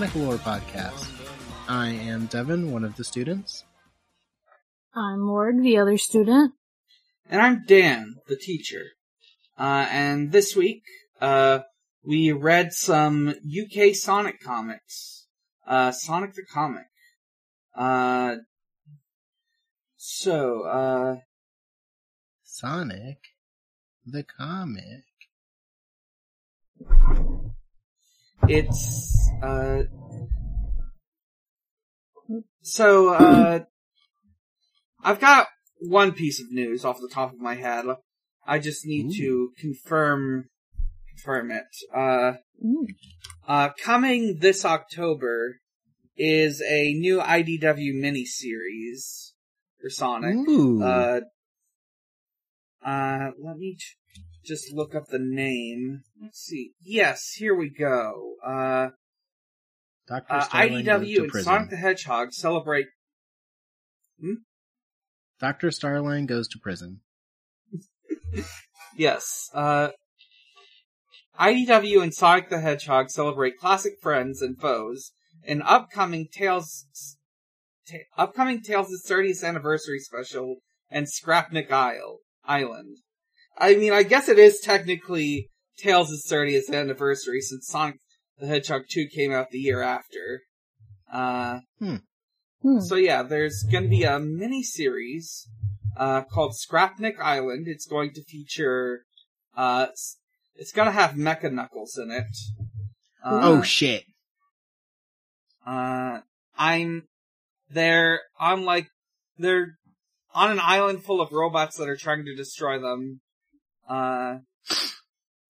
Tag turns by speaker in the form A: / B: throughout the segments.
A: Sonic lore podcast. I am Devon, one of the students.
B: I'm Morg, the other student.
C: And I'm Dan, the teacher. Uh, and this week, uh, we read some UK Sonic comics. Uh, Sonic the Comic. Uh, so, uh,
A: Sonic, the comic.
C: It's, uh, so, uh, I've got one piece of news off the top of my head. I just need to confirm, confirm it. Uh,
B: Ooh.
C: Uh, coming this October is a new IDW miniseries for Sonic.
A: Ooh,
C: Uh, uh, let me j- just look up the name. Let's see. Yes, here we go. Uh,
A: Dr.
C: uh,
A: Starline goes
C: IDW
A: to
C: and
A: prison.
C: Sonic the Hedgehog celebrate.
A: Dr. Starline goes to prison.
C: Yes, uh, IDW and Sonic the Hedgehog celebrate classic friends and foes in upcoming Tales, ta- upcoming Tales' 30th anniversary special and Scrapnik Isle, Island. I mean, I guess it is technically Tales' 30th anniversary since Sonic the Hedgehog 2 came out the year after. Uh,
B: Hmm.
C: so yeah, there's going to be a mini series uh, called Scrapnik Island. It's going to feature, uh, it's going to have Mecha Knuckles in it. Uh,
A: oh shit.
C: uh, I'm they're on like they're on an island full of robots that are trying to destroy them. Uh,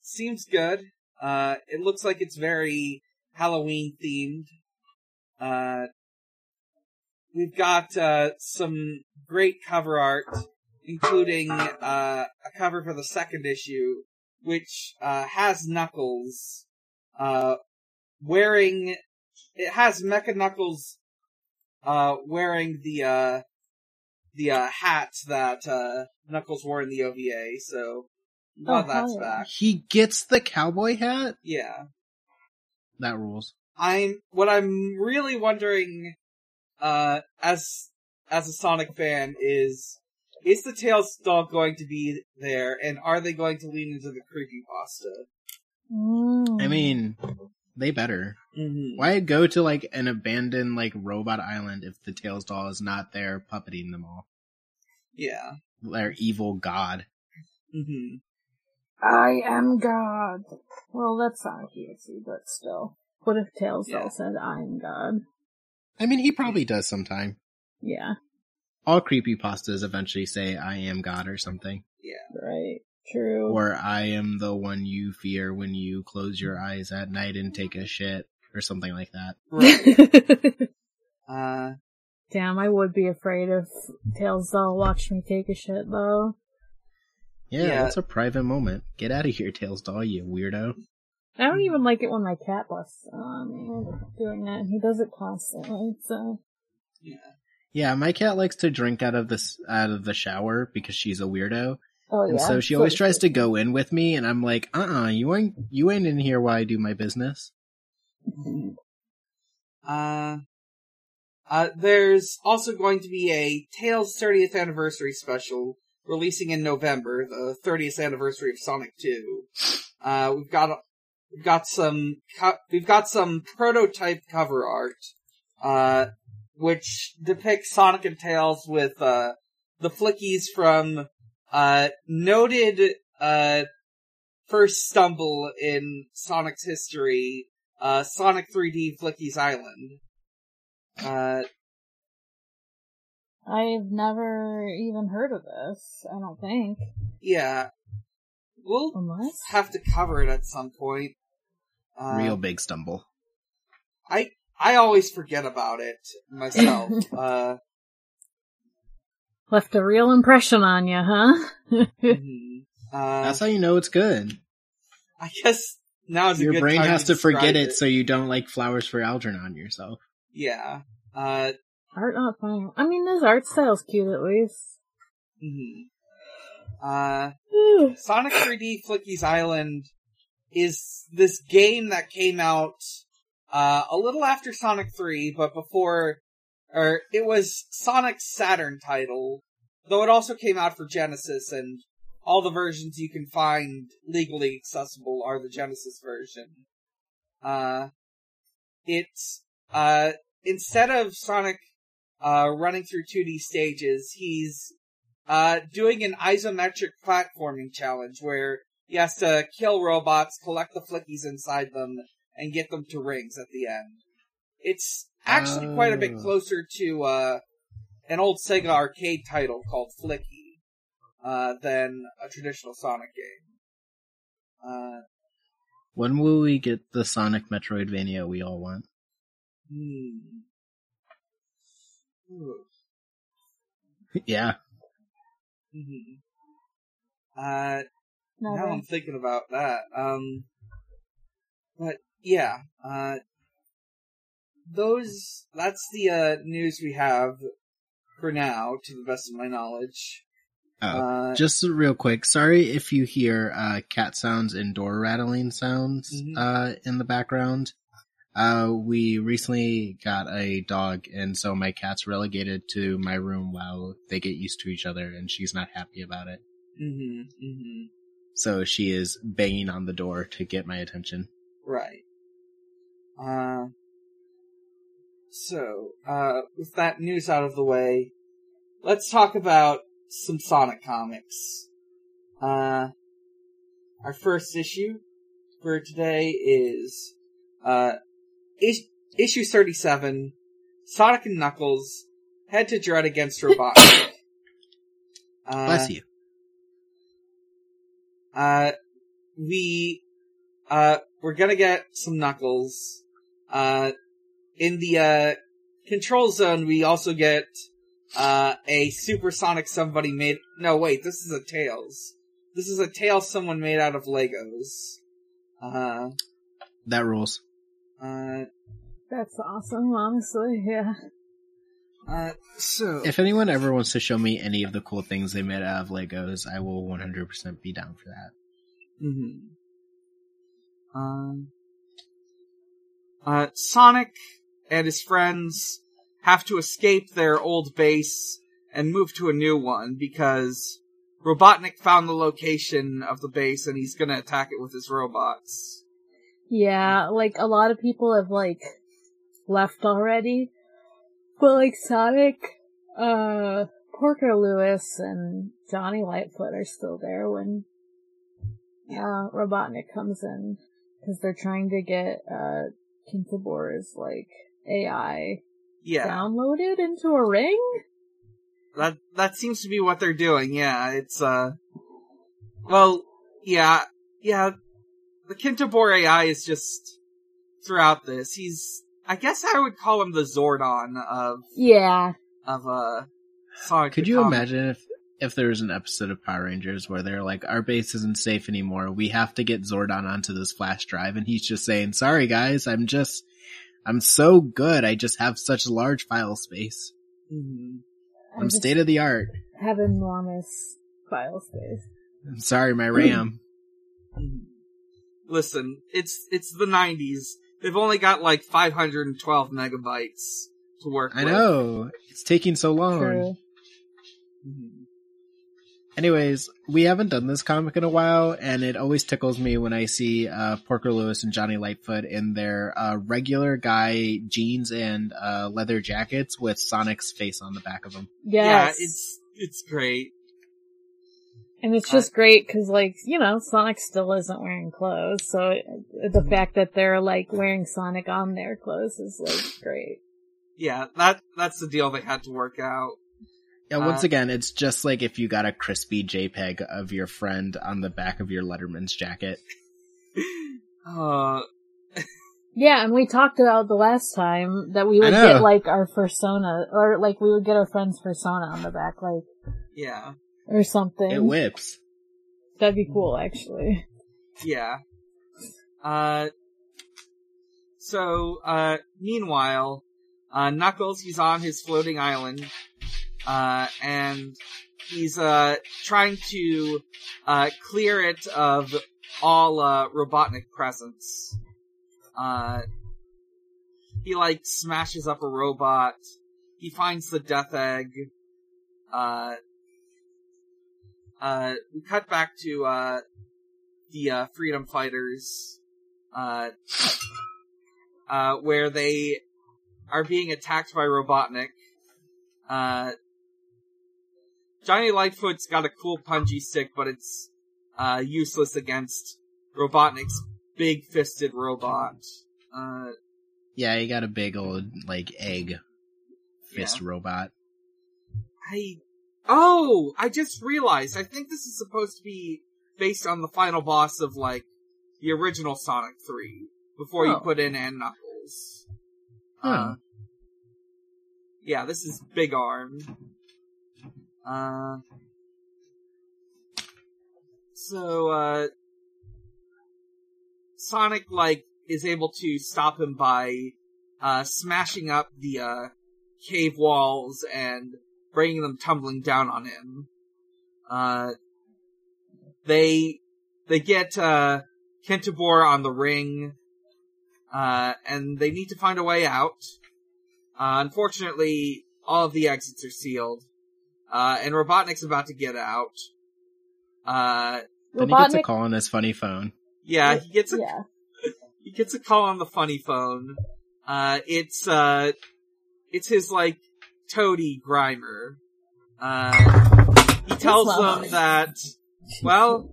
C: seems good. Uh, it looks like it's very Halloween themed. Uh, we've got uh, some great cover art, including uh, a cover for the second issue, which uh, has Knuckles uh, wearing. It has Mecha Knuckles uh, wearing the uh, the uh, hat that uh, Knuckles wore in the OVA. So
B: Oh,
C: that's
B: hell yeah.
C: back.
A: He gets the cowboy hat?
C: Yeah.
A: That rules.
C: I'm what I'm really wondering uh as as a Sonic fan is is the Tails doll going to be there and are they going to lean into the creepypasta?
B: Mm.
A: I mean, they better.
C: Mm-hmm.
A: Why go to like an abandoned like robot island if the Tails doll is not there puppeting them all?
C: Yeah.
A: Their evil god.
C: Mm-hmm.
B: I am God. Well, that's not easy, but still. What if Tails
C: Yeah.
B: doll said, I am God?
A: I mean, he probably does sometime.
B: Yeah,
A: All creepy pastas eventually say, I am God or something.
C: Yeah.
B: right. True.
A: Or I am the one you fear when you close your eyes at night and take a shit. Or something like that.
C: Right. uh
B: Damn, I would be afraid if Tails doll watched me take a shit, though.
A: Yeah,
C: Yeah.
A: that's a private moment. Get out of here, Tails doll, you weirdo.
B: I don't even like it when my cat busts on me doing that, he does it constantly, so.
C: yeah.
A: Yeah, my cat likes to drink out of this out of the shower because she's a weirdo.
B: Oh, yeah?
A: And so she always tries to go in with me and I'm like, uh uh you ain't you ain't in here while I do my business.
C: Uh uh there's also going to be a Tails 30th anniversary special releasing in November, the 30th anniversary of Sonic 2. Uh we've got we've got some co- we've got some prototype cover art uh which depicts Sonic and Tails with uh the flickies from uh noted uh first stumble in Sonic's history uh, Sonic 3D Flickies Island.
B: I've never even heard of this, I don't think.
C: yeah. We'll
B: Unless?
C: have to cover it at some point. Uh,
A: Real big stumble.
C: I, I always forget about it myself. uh,
B: Left a real impression on you, huh?
C: mhm. uh,
A: That's how you know it's good.
C: I guess now is a
A: Your
C: good
A: brain
C: time
A: has to forget
C: describe
A: it, so you don't like flowers for Algernon yourself.
C: Yeah. Uh,
B: Art not fine. I mean, his art style's cute at least.
C: mhm. Uh. Sonic 3D Flicky's Island is this game that came out uh, a little after Sonic 3, but before, or it was Sonic's Saturn title, though it also came out for Genesis, and all the versions you can find legally accessible are the Genesis version. Uh, it's, uh, instead of Sonic, uh, running through 2D stages, he's uh, doing an isometric platforming challenge where he has to kill robots, collect the flickies inside them, and get them to rings at the end. It's actually quite a bit
A: Oh.
C: closer to uh, an old Sega arcade title called Flicky uh, than a traditional Sonic game. Uh,
A: When will we get the Sonic Metroidvania we all want?
C: hmm. Ooh.
A: yeah.
C: Mhm. Uh,
B: Never.
C: Now I'm thinking about that. Um, but yeah, uh, those, that's the, uh, news we have for now, to the best of my knowledge.
A: Oh,
C: Uh,
A: just real quick. Sorry if you hear uh, cat sounds and door rattling sounds
C: Mhm.
A: uh, in the background. Uh, we recently got a dog, and so my cat's relegated to my room while they get used to each other, and she's not happy about it.
C: hmm hmm
A: So she is banging on the door to get my attention.
C: right. Uh, so, uh, with that news out of the way, let's talk about some Sonic comics. Uh, our first issue for today is, uh, is- issue 37, Sonic and Knuckles head to Dread against Robotnik. Uh,
A: Bless you.
C: uh, we, uh, we're gonna get some Knuckles. Uh, in the, uh, control zone, we also get, uh, a supersonic somebody made, no wait, this is a Tails. This is a Tails someone made out of Legos. Uh,
A: That rules.
C: Uh,
B: That's awesome, honestly, yeah.
C: uh, so,
A: If anyone ever wants to show me any of the cool things they made out of Legos, I will 100% be down for that.
C: hmm Um, uh, Sonic and his friends have to escape their old base and move to a new one because Robotnik found the location of the base and he's gonna attack it with his robots.
B: Yeah, like a lot of people have like left already, but like Sonic, uh, Porker Lewis and Johnny Lightfoot are still there when uh Robotnik comes in because they're trying to get uh Kintobor's like AI
C: Yeah,
B: downloaded into a ring.
C: that that seems to be what they're doing. Yeah, it's uh, well, yeah, yeah. The Kintobor AI is just throughout this. He's, I guess, I would call him the Zordon of
B: Yeah,
C: of uh Sonic.
A: Could you
C: Comic.
A: imagine if if there was an episode of Power Rangers where they're like, our base isn't safe anymore. We have to get Zordon onto this flash drive, and he's just saying, "Sorry guys, I'm just, I'm so good. I just have such large file space.
C: Mhm.
B: I
A: I'm state of the art.
B: have enormous file space.
A: I'm sorry, my RAM.
C: Mhm. Listen, it's it's the '90s. They've only got like 512 megabytes to work on.
A: I
C: with.
A: know it's taking so long.
B: True.
C: Mhm.
A: Anyways, we haven't done this comic in a while, and it always tickles me when I see uh, Porker Lewis and Johnny Lightfoot in their uh, regular guy jeans and uh, leather jackets with Sonic's face on the back of them.
B: Yes.
C: Yeah, it's it's great.
B: And it's just great because, like, you know, Sonic still isn't wearing clothes, so it, the fact that they're like wearing Sonic on their clothes is like great.
C: Yeah, that that's the deal they had to work out.
A: Yeah, once
C: Uh,
A: again, it's just like if you got a crispy JPEG of your friend on the back of your Letterman's jacket.
C: Uh,
B: Yeah, and we talked about the last time that we would get like our persona, or like we would get our friend's persona on the back, like
C: yeah,
B: or something.
A: It whips.
B: That'd be cool, actually.
C: yeah. Uh, so, uh, meanwhile, uh, Knuckles, he's on his floating island, uh, and he's, uh, trying to, uh, clear it of all, uh, Robotnik presence. Uh, he, like, smashes up a robot, he finds the death egg, uh, uh, we cut back to, uh, the, uh, freedom fighters, uh, uh, where they are being attacked by Robotnik. Uh, Johnny Lightfoot's got a cool punji stick, but it's, uh, useless against Robotnik's big fisted robot. Uh,
A: Yeah, he got a big old like egg fist robot.
C: I, oh, I just realized, I think this is supposed to be based on the final boss of, like, the original Sonic 3, before you
B: Oh.
C: put in N Knuckles.
A: Huh.
C: Uh, yeah, this is Big Arm. Uh, so, uh, Sonic, like, is able to stop him by, uh, smashing up the, uh, cave walls and bringing them tumbling down on him. Uh, they, they get, uh, Kintobor on the ring, uh, and they need to find a way out. Uh, unfortunately, all of the exits are sealed, uh, and Robotnik's about to get out. Uh,
A: Then he gets a call on his funny phone.
C: yeah, he gets a,
B: yeah.
C: he gets a call on the funny phone. Uh, it's, uh, it's his, like, toady Grimer. Uh, he tells them
B: funny.
C: that, well,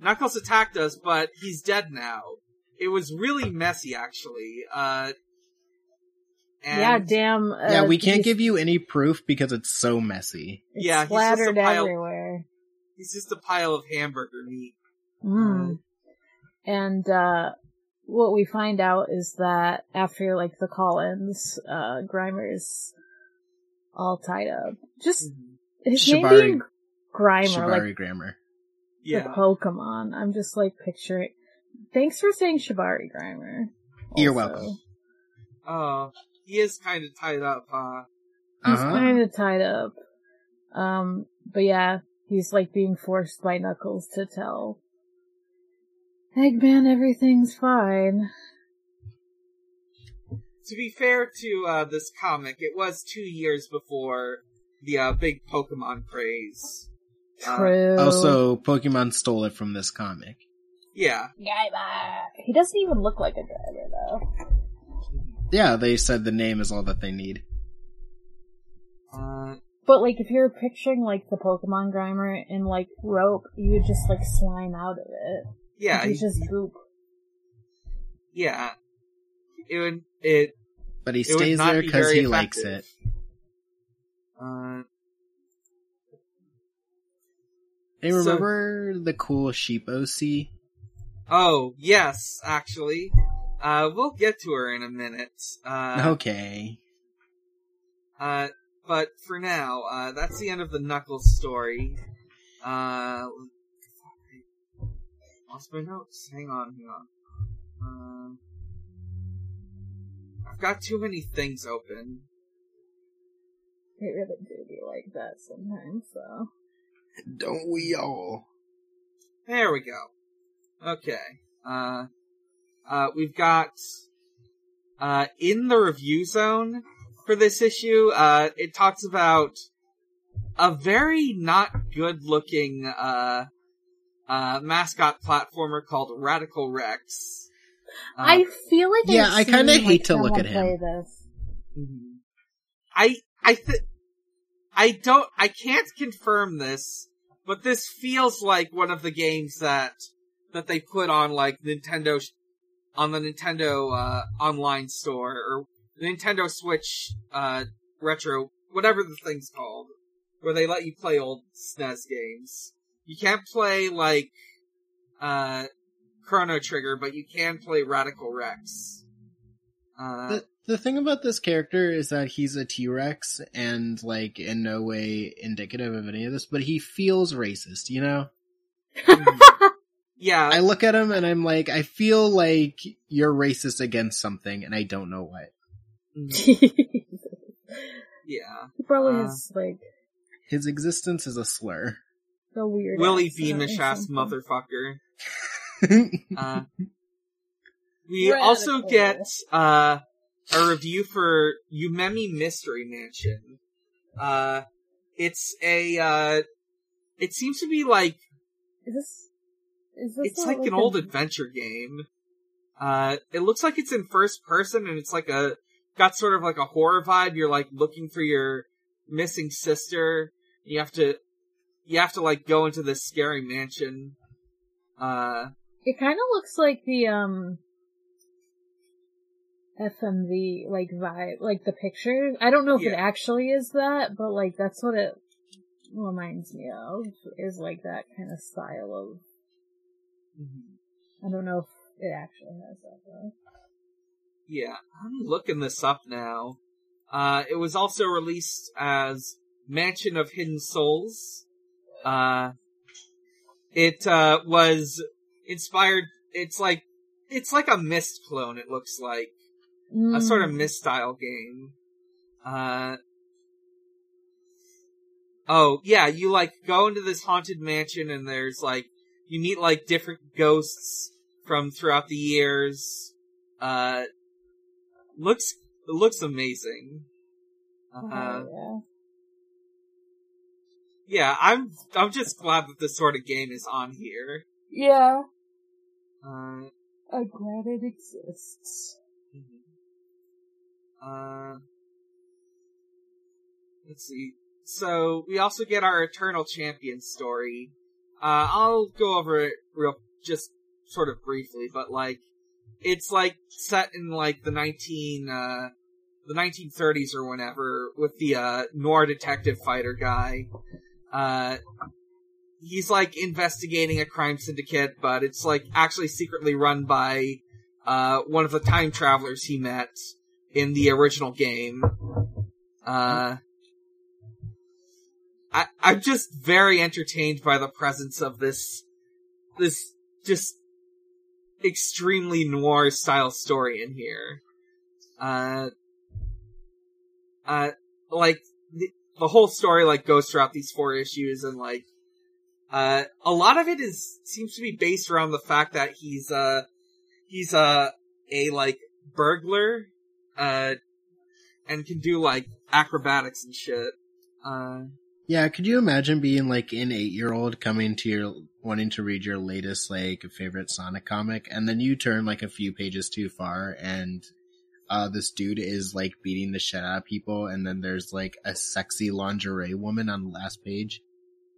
C: Knuckles attacked us, but he's dead now. It was really messy, actually. Uh, and
B: yeah, damn. Uh,
A: yeah, we can't give you any proof because it's so messy.
B: it's
C: Yeah, he's just a
B: splattered
C: pile-
B: everywhere.
C: he's just a pile of hamburger meat.
B: Mm. And uh what we find out is that after like the call ends, uh Grimer's all tied up. Just his name
A: Shibari-
B: being Grimer, like
A: Shibari grammar.
B: the
C: Yeah.
B: Pokemon. I'm just like picturing Thanks for saying Shibari Grimer.
A: You're welcome.
C: Oh, he is kind of tied up, huh?
B: He's
A: Uh-huh.
B: kind of tied up. Um, but yeah, he's like being forced by Knuckles to tell Eggman everything's fine.
C: To be fair to uh, this comic, it was two years before the uh, big Pokemon craze. Uh,
B: True.
A: Also, Pokemon stole it from this comic.
C: yeah.
B: He doesn't even look like a driver though.
A: Yeah, they said the name is all that they need.
C: Uh,
B: But like, if you're picturing like the Pokemon Grimer in like rope, you would just like slime out of it.
C: yeah,
B: He's just goop.
C: yeah. It would, it,
A: But he stays there
C: be
A: because he likes it.
C: effective. uh,
A: Hey,
C: So-
A: remember the cool sheep OC?
C: oh, yes, actually. Uh, we'll get to her in a minute. Uh,
A: okay.
C: Uh, but for now, uh, that's the end of the Knuckles story. Uh, lost my notes. Hang on, hang on. I've got too many things open.
B: It really do be like that sometimes, so.
A: Don't we all?
C: There we go. Okay. Uh, uh, we've got, uh, in the review zone for this issue, uh, it talks about a very not good looking, uh, uh, mascot platformer called Radical Rex. Uh,
B: I feel like
A: yeah,
B: I've
A: I kinda hate
B: like,
A: to look at him.
B: Play this.
C: Mhm. I I th- I don't I can't confirm this, but this feels like one of the games that that they put on like Nintendo sh- on the Nintendo uh online store or Nintendo Switch uh retro whatever the thing's called where they let you play old SNES games. You can't play like uh Chrono Trigger, but you can play Radical Rex. Uh
A: The, the thing about this character is that he's a T-Rex and like in no way indicative of any of this, but he feels racist, you know?
C: yeah,
A: I look at him and I'm like, I feel like you're racist against something, and I don't know what.
C: yeah.
B: he probably
C: Uh,
B: has like
A: His existence is a slur.
B: a weird
C: Willie
B: accent or
C: Beamish ass motherfucker. Uh, we also get uh, a review for Yumemi Mystery Mansion. Uh, it's a uh, it seems to be like
B: Is this? Is this
C: it's like an old adventure game. Uh, it looks like it's in first person and it's like a got sort of like a horror vibe. You're like looking for your missing sister. You have to you have to like go into this scary mansion. Uh,
B: It kind of looks like the um FMV like vibe, like the picture. I don't know if it actually is that, but like that's what it reminds me of. Is like that kind of style of. I don't know if it actually has that though.
C: Yeah, I'm looking this up now. Uh, it was also released as Mansion of Hidden Souls. Uh, it, uh, was inspired, it's like, it's like a Myst clone, it looks like. A sort of
B: Mm.
C: Myst style game. Uh, oh, yeah, you like go into this haunted mansion and there's like, you meet like different ghosts from throughout the years. Uh, looks it looks amazing. Uh,
B: Oh,
C: yeah, I'm I'm just glad that this sort of game is on here.
B: Yeah.
C: Uh,
B: I'm glad it exists.
C: uh, let's see. So we also get our Eternal Champion story. Uh, I'll go over it real just sort of briefly, but like it's like set in like the nineteen uh the nineteen thirties or whenever with the uh noir detective fighter guy. Uh he's like investigating a crime syndicate, but it's like actually secretly run by uh one of the time travelers he met in the original game. Uh I, I'm just very entertained by the presence of this, this just extremely noir style story in here. Uh, uh, like the, the whole story like goes throughout these four issues and like, uh, a lot of it is, seems to be based around the fact that he's, uh, he's, uh, a like burglar, uh, and can do like acrobatics and shit. Uh,
A: Yeah, could you imagine being like an eight year old coming to your wanting to read your latest like favorite Sonic comic and then you turn like a few pages too far and uh this dude is like beating the shit out of people and then there's like a sexy lingerie woman on the last page.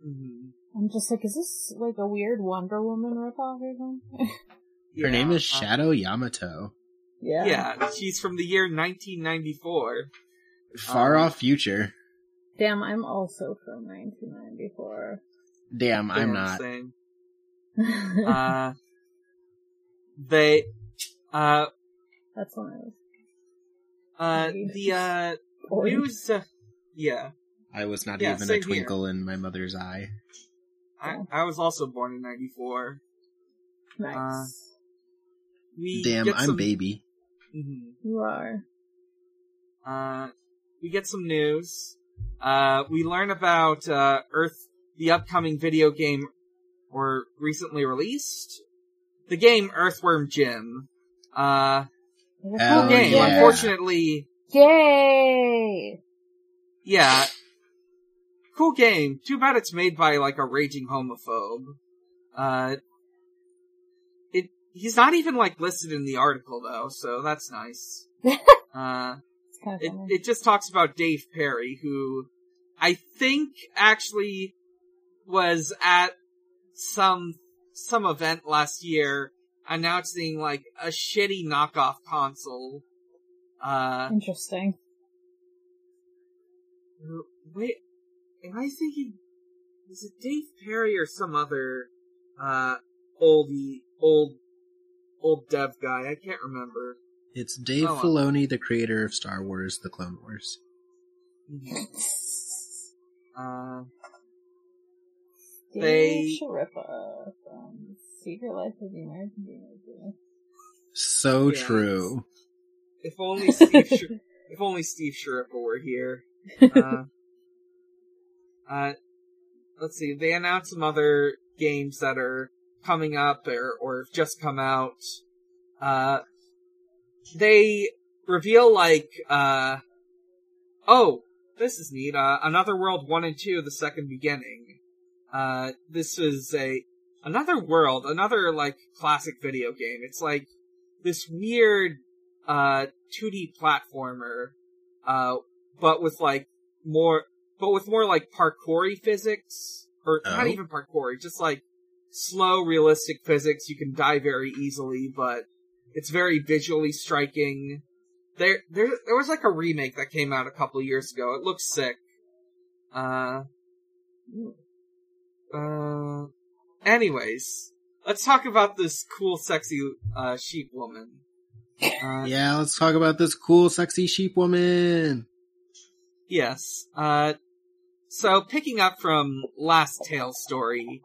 C: Mhm.
B: I'm just like, is this like a weird Wonder Woman ripoff or something?
A: Her name is
C: uh,
A: Shadow Yamoto.
B: yeah.
C: Yeah, she's from the year 1994.
A: Far
C: um,
A: off future.
B: Damn, I'm also from 1994.
A: Damn, I'm
C: Yeah,
A: not.
C: Same. Uh, they, uh,
B: That's when I was
C: uh, the, uh,
B: born.
C: news, uh, yeah,
A: I was not
C: Yeah,
A: even a
C: same here.
A: twinkle in my mother's eye.
C: I, I was also born in 94.
B: Nice.
C: We
A: Damn,
C: get
A: I'm
C: some,
A: baby.
C: Mhm.
B: you are.
C: Uh, we get some news. Uh, we learn about, uh, Earth, the upcoming video game, or recently released. The game Earthworm Jim. Uh,
B: Cool
A: Hell
C: cool game.
A: yeah.
C: Unfortunately,
B: Yay!
C: yeah. Cool game. Too bad it's made by like a raging homophobe. Uh, it, he's not even like listed in the article though, so that's nice. Uh,
B: It's kind of
C: it,
B: funny.
C: it just talks about Dave Perry, who I think actually was at some, some event last year announcing like a shitty knockoff console. Uh,
B: Interesting.
C: wait, am I thinking, is it Dave Perry or some other, uh, oldie, old, old dev guy? I can't remember.
A: It's Dave
C: Oh.
A: Filoni, the creator of Star Wars: The Clone Wars.
C: Uh, They-
B: Shariffa from Secret Life of the American Teenager.
A: So
C: Yes.
A: true.
C: If only Steve, Sh- if only Steve Shariffa were here. Uh, uh, let's see. They announced some other games that are coming up or or have just come out. Uh, they reveal like, uh, oh, this is neat. Uh, Another World One and Two: The Second Beginning. Uh, this is a another world, another like classic video game. It's like this weird uh 2D platformer, uh, but with like more, but with more like parkoury physics, or not
A: Oh.
C: even parkoury, just like slow, realistic physics. You can die very easily, but it's very visually striking. There, there, there was like a remake that came out a couple of years ago. It looks sick. Uh, uh, anyways, let's talk about this cool, sexy, uh, sheep woman. Uh,
A: Yeah, let's talk about this cool, sexy sheep woman.
C: Yes. Uh, so picking up from last Tails story,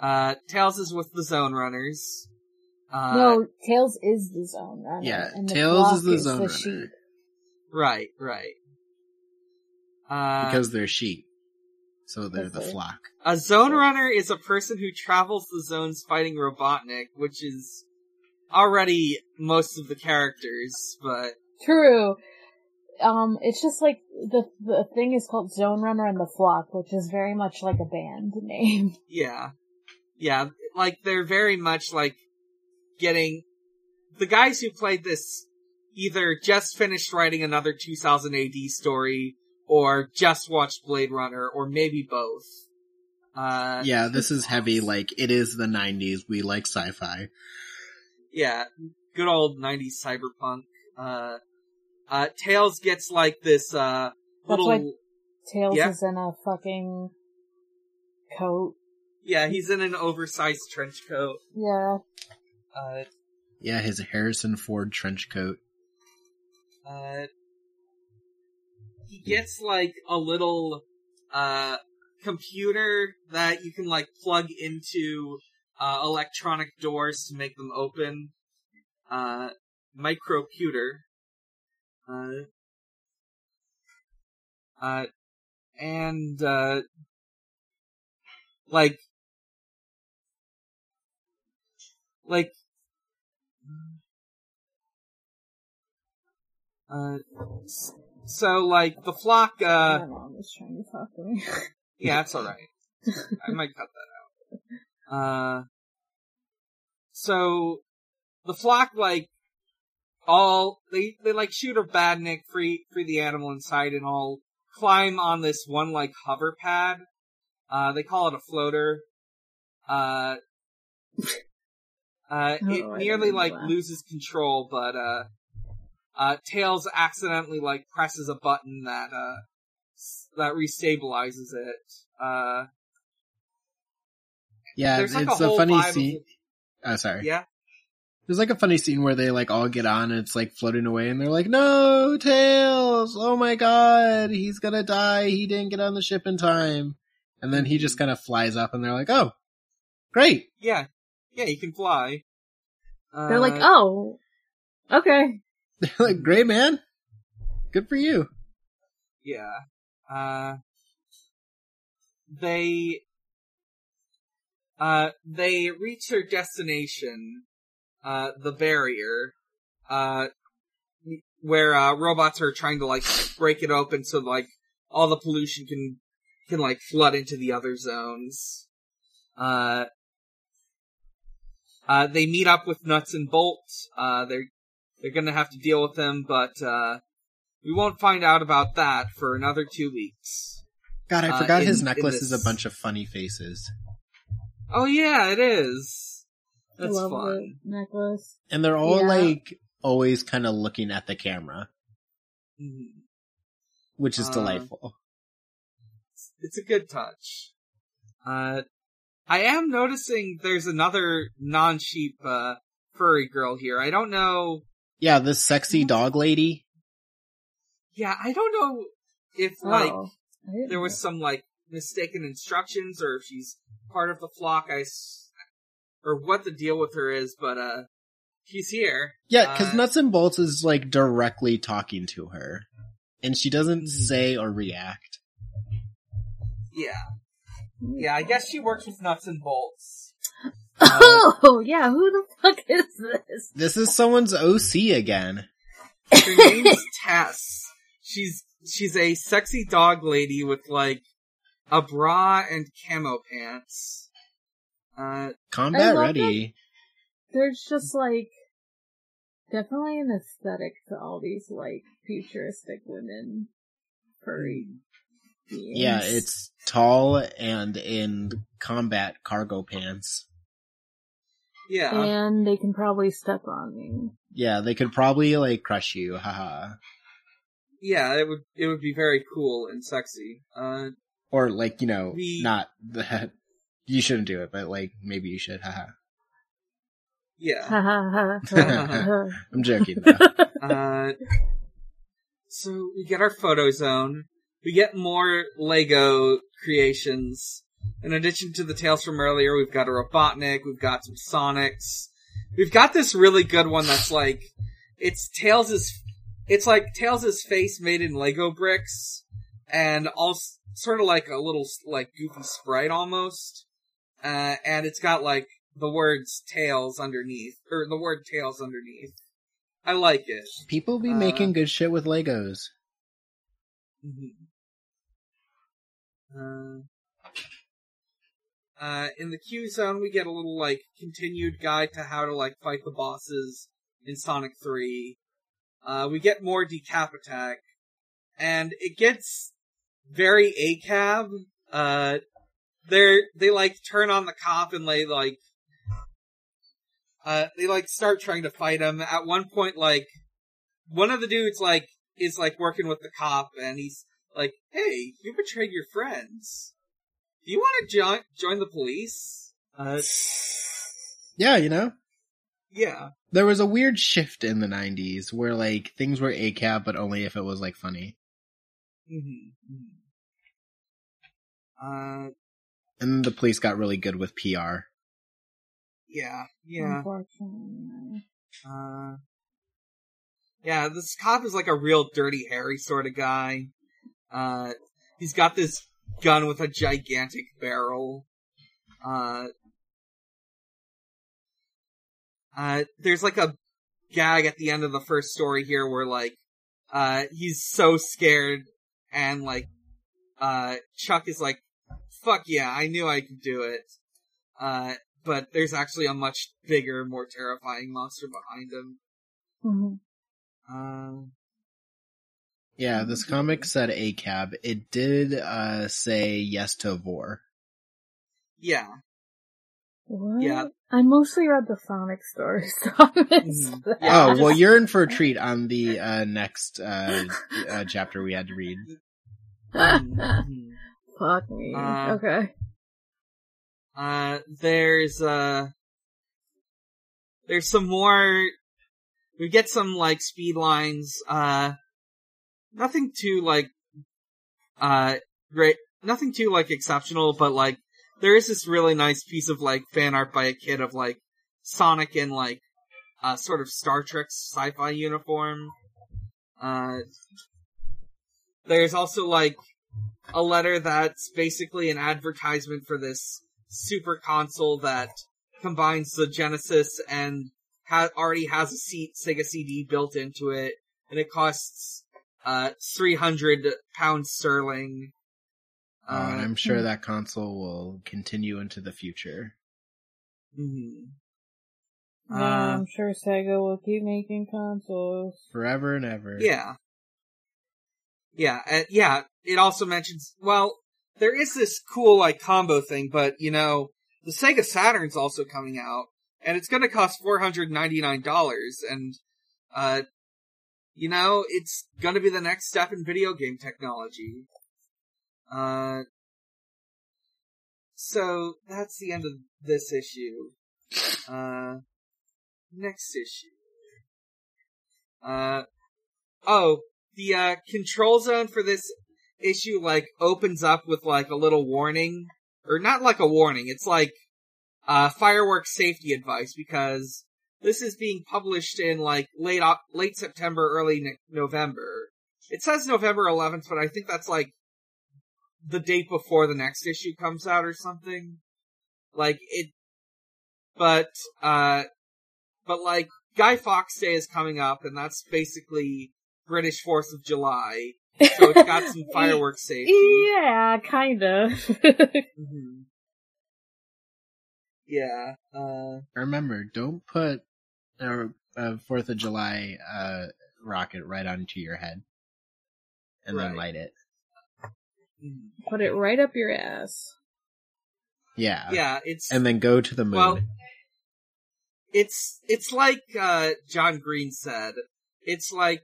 C: uh, Tails is with the Zone Runners. Uh,
B: no, Tails is the zone runner.
A: Yeah,
B: and the
A: Tails
B: flock
A: is the zone runner.
B: sheep.
C: right, right. Uh,
A: Because they're sheep. So they're the flock.
C: a Zone Runner is a person who travels the zones fighting Robotnik, which is already most of the characters, but
B: True. Um, it's just like the the thing is called Zone Runner and the Flock, which is very much like a band name.
C: Yeah. Yeah, like they're very much like getting the guys who played this either just finished writing another 2000 AD story or just watched Blade Runner or maybe both. Uh
A: Yeah, this is heavy, like, it is the 90s, we like sci-fi.
C: yeah, good old 90s cyberpunk. Uh uh Tails gets like this uh
B: That's
C: little
B: why- Tails
C: Yeah.
B: is in a fucking coat.
C: yeah, he's in an oversized trench coat.
B: Yeah.
C: Uh
A: Yeah, his Harrison Ford trench coat.
C: uh, he gets like a little uh computer that you can like plug into uh electronic doors to make them open. Uh microputer. Uh uh and uh like like uh so like the flock uh
B: My mom is trying to talk to me.
C: yeah, that's alright. I might cut that out. Uh, so the flock like all they they like shoot a badnik, free free the animal inside, and all climb on this one like hover pad. Uh, they call it a floater. Uh, uh,
B: Oh,
C: it
B: I
C: nearly like
B: laugh.
C: loses control, but uh, uh, Tails accidentally like presses a button that uh that restabilizes it. Uh,
A: Yeah,
C: like
A: it's
C: a
A: a, funny
C: vibe of-
A: scene. Oh, sorry.
C: yeah,
A: There's like a funny scene where they like all get on and it's like floating away and they're like, no, Tails! Oh my god, he's gonna die, he didn't get on the ship in time. And then he just kind of flies up and they're like, oh, great.
C: yeah, yeah. he can fly.
B: They're like,
C: Uh,
B: oh, okay.
A: They're like, great man. Good for you.
C: Yeah. Uh, they, uh, they reach their destination, uh, the barrier, uh, where, uh, robots are trying to, like, break it open so, like, all the pollution can, can, like, flood into the other zones. Uh, uh, they meet up with Nuts and Bolts. Uh, they're, they're gonna have to deal with them, but, uh, we won't find out about that for another two weeks.
A: God, I
C: Uh,
A: forgot
C: in-
A: his necklace is a bunch of funny faces.
C: Oh yeah, it is.
B: I
C: That's
B: love
C: fun.
B: the necklace.
A: And they're all
B: Yeah.
A: like always kind of looking at the camera,
C: Mhm.
A: which is
C: Uh,
A: delightful.
C: It's, it's a good touch. Uh, I am noticing there's another non-sheep, uh, furry girl here. I don't know.
A: Yeah, this sexy dog lady.
C: Yeah, I don't know if, like,
B: oh, I didn't
C: there was
B: know.
C: some, like, mistaken instructions or if she's part of the flock. I s- or what the deal with her is, but uh, she's here.
A: Yeah, because
C: Uh,
A: Nuts and Bolts is like directly talking to her, and she doesn't say or react.
C: Yeah, yeah. I guess she works with nuts and bolts.
B: Oh, yeah, who the fuck is this?
A: This is someone's OC again.
C: Her name's Tess. She's she's a sexy dog lady with like a bra and camo pants. Uh,
A: Combat ready.
B: There's just like, definitely an aesthetic to all these like futuristic women furry beings.
A: Yeah, it's tall and in combat cargo pants.
C: yeah.
B: And they can probably step on me.
A: Yeah, they could probably like crush you. Haha.
C: Yeah, it would it would be very cool and sexy. Uh,
A: Or like you know,
C: We-
A: not that you shouldn't do it, but like maybe you should. Haha.
C: yeah.
B: Ha ha ha, ha ha.
A: I'm joking. Though.
C: Uh, so we get our photo zone. We get more Lego creations. In addition to the tales from earlier, we've got a Robotnik, we've got some Sonics. We've got this really good one that's like, it's Tails' it's like Tails' face made in Lego bricks, and all sort of like a little like goofy sprite almost. Uh, and it's got like the words Tails underneath, or the word Tails underneath. I like it.
A: People be
C: Uh,
A: making good shit with Legos.
C: Mhm. Uh, uh, in the Q zone, we get a little like continued guide to how to like fight the bosses in Sonic Three. Uh, we get more decap attack, and it gets very ACAB. Uh, they're they like turn on the cop and they like uh they like start trying to fight him. At one point, like one of the dudes like is like working with the cop and he's like, "Hey, you betrayed your friends. Do you want to join join the police?" Uh,
A: Yeah, you know,
C: yeah,
A: there was a weird shift in the '90s where like things were ACAB, but only if it was like funny.
C: hmm Uh,
A: And the police got really good with PR.
C: yeah, yeah.
B: Unfortunately.
C: Uh, yeah, this cop is like a real dirty Harry sort of guy. Uh, he's got this gun with a gigantic barrel. Uh, uh, there's like a gag at the end of the first story here where like, uh, he's so scared and like, uh, Chuck is like, fuck yeah, I knew I could do it. Uh, but there's actually a much bigger, more terrifying monster behind him.
B: Mhm.
C: Uh,
A: Yeah, this comic said ACAB. It did uh say yes to Vor.
C: yeah.
B: What?
C: Yeah.
B: I mostly read the Sonic stories, so I missed
C: Mhm.
A: oh, well, you're in for a treat on the uh next uh, uh chapter we had to read.
C: Mhm.
B: Fuck me.
C: Uh,
B: okay.
C: Uh, there's, uh, there's some more, we get some, like, speed lines, uh, nothing too, like, uh, great, nothing too, like, exceptional, but, like, there is this really nice piece of, like, fan art by a kid of, like, Sonic in, like, uh, sort of Star Trek sci-fi uniform. Uh, there's also, like, a letter that's basically an advertisement for this super console that combines the Genesis and ha- already has a C- Sega CD built into it, and it costs uh 300 pounds sterling.
A: Uh, and I'm sure
B: hmm.
A: that console will continue into the future.
C: mhm.
B: yeah,
C: uh,
B: I'm sure Sega will keep making consoles.
A: Forever and ever.
C: Yeah. Yeah, uh, yeah, it also mentions, well, there is this cool, like, combo thing, but, you know, the Sega Saturn's also coming out, and it's gonna cost $499, and, uh, you know, it's gonna be the next step in video game technology. Uh, so, that's the end of this issue. Uh, next issue. Uh, oh, the uh, control zone for this issue like opens up with like a little warning, or not like a warning. It's like uh, fireworks safety advice because this is being published in like late late September, early ne- November. It says November 11th, but I think that's like the date before the next issue comes out or something. Like it, but uh, but like Guy Fawkes Day is coming up, and that's basically British Fourth of July. So it's got some fireworks safety.
B: Yeah, kinda.
C: Mhm. Yeah. Uh,
A: Remember, don't put a, a Fourth of July uh, rocket right onto your head, and then light it.
C: mhm.
B: Put it right up your ass.
A: Yeah.
C: yeah, it's
A: And then go to the moon.
C: well, it's it's like uh, John Green said. It's like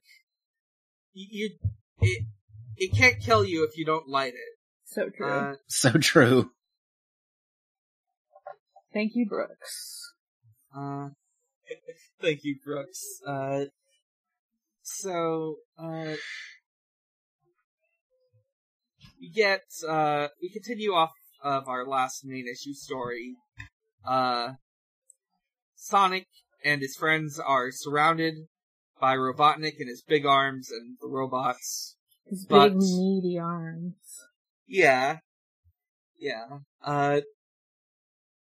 C: you, you it it can't kill you if you don't light it.
B: So true.
C: Uh,
A: so true.
B: Thank you, Brooks.
C: Uh, thank you, Brooks. Uh, so, uh, we get, uh, we continue off of our last main issue story. Uh, Sonic and his friends are surrounded by Robotnik and his big arms and the robots.
B: His
C: But-
B: big meaty arms.
C: Yeah. Yeah. Uh,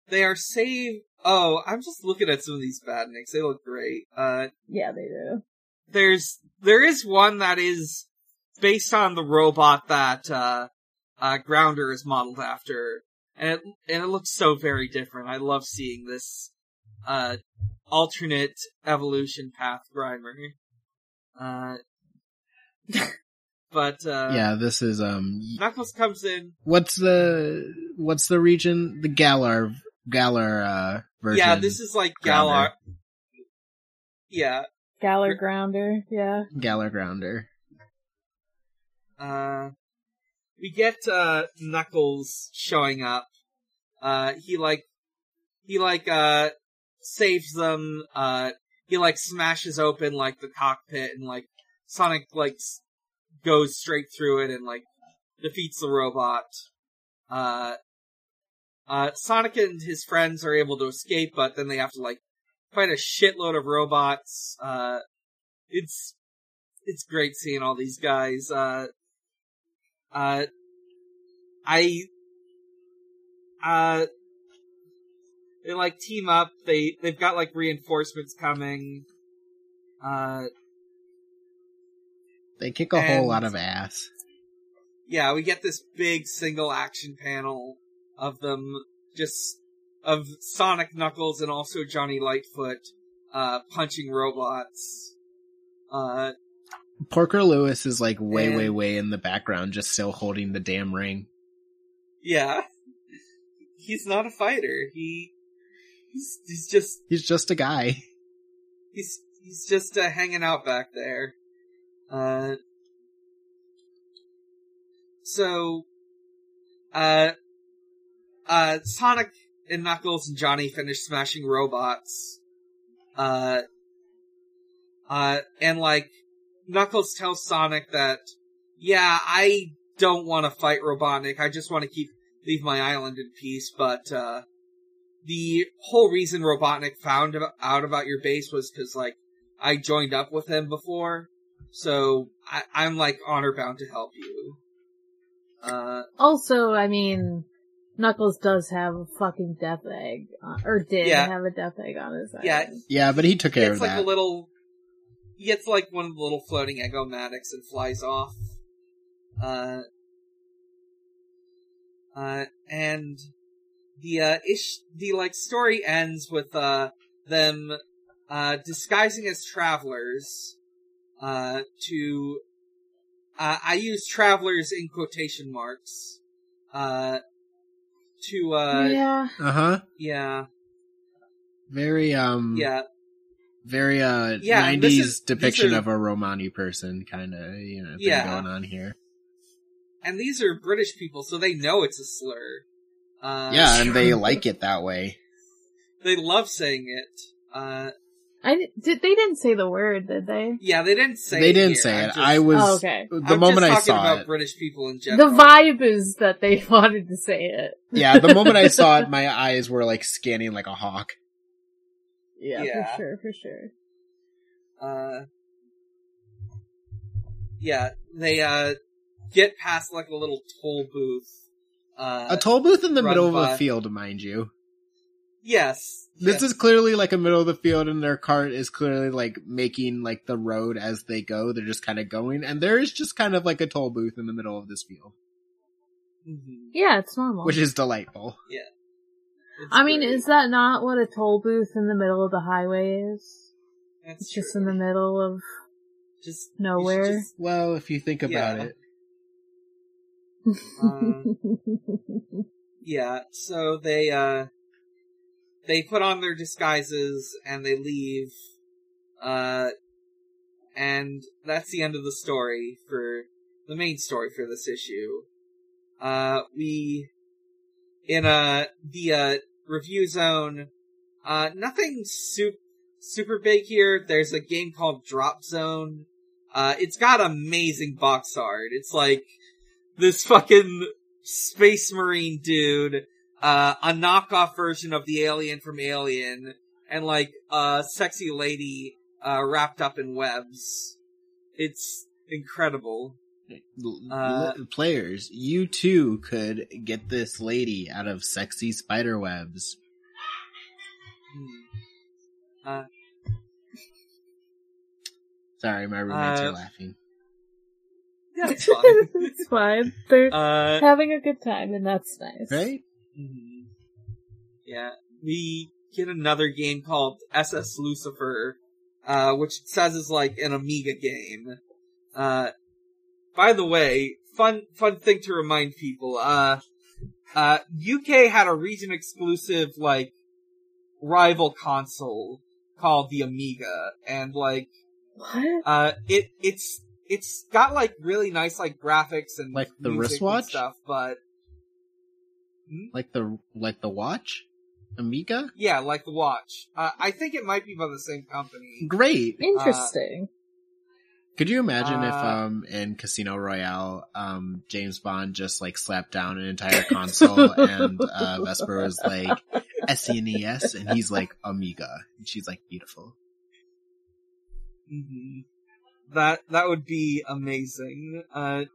C: they are saved. Oh, I'm just looking at some of these badniks. They look great. Uh,
B: Yeah, they do.
C: there's, there is one that is based on the robot that, uh, uh, Grounder is modeled after. And it, and it looks so very different. I love seeing this, uh, alternate evolution path Grimer. Uh, but, uh,
A: yeah, this is um.
C: Knuckles comes in.
A: What's the what's the region? The Galar Galar uh, version.
C: Yeah, this is like
A: Grounder.
C: Yeah,
B: Galar Grounder, yeah.
A: Galar Grounder.
C: uh, we get, uh, Knuckles showing up. Uh, he like, he like, uh, saves them, uh, he like smashes open like the cockpit and like Sonic like goes straight through it and like defeats the robot. Uh, uh, Sonic and his friends are able to escape, but then they have to like fight a shitload of robots. Uh, it's, it's great seeing all these guys. Uh, uh, I, uh, they like team up. They, they've got like reinforcements coming. Uh,
A: They kick a whole lot of ass.
C: yeah, we get this big single action panel of them just of Sonic Knuckles and also Johnny Lightfoot uh punching robots. Uh
A: Porker Lewis is like way,
C: And-
A: way, way in the background, just still holding the damn ring.
C: yeah. He's not a fighter. He he's he's just
A: He's just a guy.
C: he's he's just uh, hanging out back there. Uh, so, uh, uh, Sonic and Knuckles and Johnny finish smashing robots. Uh, uh, and like Knuckles tells Sonic that, yeah, I don't want to fight Robotnik. I just want to keep leave my island in peace. But uh, the whole reason Robotnik found out about your base was because like I joined up with him before, so I, I'm like honor bound to help you. Uh,
B: Also, I mean, Knuckles does have a fucking death egg, uh, or did
C: Yeah.
B: have a death egg on his
C: Yeah.
A: Yeah, but he took care
C: it's
A: of
C: like
A: that.
C: a little. He gets like one of the little floating eggomatics and flies off. Uh, uh, and the uh, ish the like story ends with uh them uh disguising as travelers uh to uh I use travelers in quotation marks uh to uh yeah,
B: yeah.
A: Uh huh.
C: yeah
A: Very um. Yeah very uh.
C: Yeah,
A: Nineties
C: this is-
A: depiction
C: are-
A: of a Romani person, kind of you know thing
C: Yeah.
A: going on here.
C: and these are British people so they know it's a slur uh
A: yeah, and they like it that way.
C: they love saying it uh
B: I did. They didn't say the word, did they?
C: Yeah, they didn't say.
A: they
C: it
A: didn't
C: here.
A: say
C: I'm
A: it.
C: just-
A: I was
B: Oh, okay.
A: the
C: I'm
A: moment
C: just
A: I saw
C: about
A: it.
C: British people in general.
B: The vibe is that they wanted to say it.
A: Yeah, the moment I saw it, my eyes were like scanning like a hawk.
B: Yeah,
C: Yeah.
B: for sure, for sure.
C: Uh, yeah, they uh get past like a little toll booth. Uh,
A: A toll booth in the
C: run
A: middle of a field, mind you.
C: yes,
A: This
C: yes.
A: is clearly like a middle of the field and their cart is clearly like making like the road as they go. They're just kind of going and there is just kind of like a toll booth in the middle of this field,
C: Mhm.
B: Yeah, it's normal.
A: which is delightful.
C: It's
B: I mean,
C: great.
B: is that not what a toll booth in the middle of the highway is?
C: That's
B: It's just in the middle of
C: just
B: nowhere.
C: just-
A: Well, if you think about
C: Yeah.
A: it.
C: Uh, yeah, so they uh they put on their disguises and they leave. Uh and that's the end of the story for the main story for this issue. Uh we in uh the uh review zone uh nothing super super big here. There's a game called Drop Zone. Uh it's got amazing box art. It's like this fucking space marine dude, uh, a knockoff version of the alien from Alien, and like a sexy lady, uh, wrapped up in webs. It's incredible. Uh,
A: players, you too could get this lady out of sexy spider webs.
C: Hmm. Uh,
A: Sorry, my roommates
C: Uh,
A: are laughing.
C: Yeah, it's fine.
B: it's fine. They're
C: uh,
B: having a good time, and that's nice.
A: Right?
C: mhm. yeah, we get another game called SS Lucifer, uh, which it says is like an Amiga game. Uh, by the way, fun, fun thing to remind people, uh, uh, UK had a region exclusive, like, rival console called the Amiga, and like,
B: What?
C: uh, it, it's, it's got like really nice like graphics and
A: Like the
C: music and
A: wristwatch?
C: stuff, but
A: Like the like the watch? Amiga?
C: yeah, like the watch. Uh, I think it might be by the same company.
A: Great.
B: Interesting.
A: Could you imagine if
C: Uh,
A: um in Casino Royale um James Bond just like slapped down an entire console and uh Vesper was like SNES and he's like Amiga and she's like beautiful.
C: hmm That that would be amazing. Uh,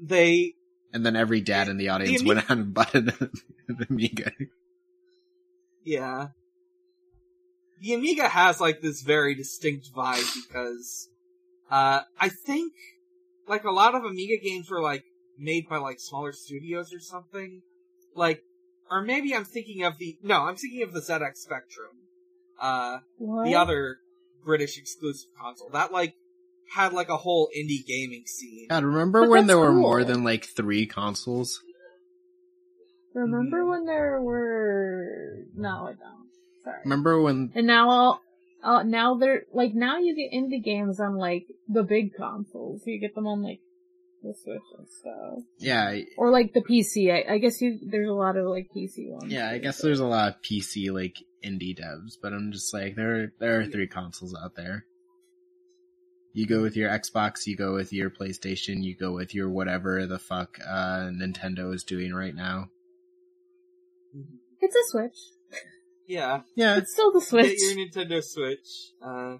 C: they
A: And then every dad in the audience
C: Amiga-
A: went out and bought an, an Amiga.
C: yeah. The Amiga has like this very distinct vibe because uh I think like a lot of Amiga games were like made by like smaller studios or something. Like or maybe I'm thinking of the no, I'm thinking of the ZX Spectrum. Uh
B: what?
C: the other British exclusive console. That like had like a whole indie gaming scene.
A: God, remember
B: But
A: when there
B: that's
A: were more than like three consoles?
B: Remember
C: Mhm.
B: when there were? No, I don't. Sorry.
A: Remember when
B: And now all, uh, now they're like now you get indie games on like the big consoles. You get them on like the Switch and stuff,
A: yeah,
B: or like the PC. I, I guess you there's a lot of like PC ones.
A: yeah, I guess
B: so-
A: there's a lot of PC like indie devs, but I'm just like there there are three consoles out there. You go with your Xbox, you go with your PlayStation, you go with your whatever the fuck uh Nintendo is doing right now.
B: It's a Switch.
C: Yeah,
A: Yeah,
B: It's still the
C: get
B: Switch.
C: your Nintendo Switch. Uh,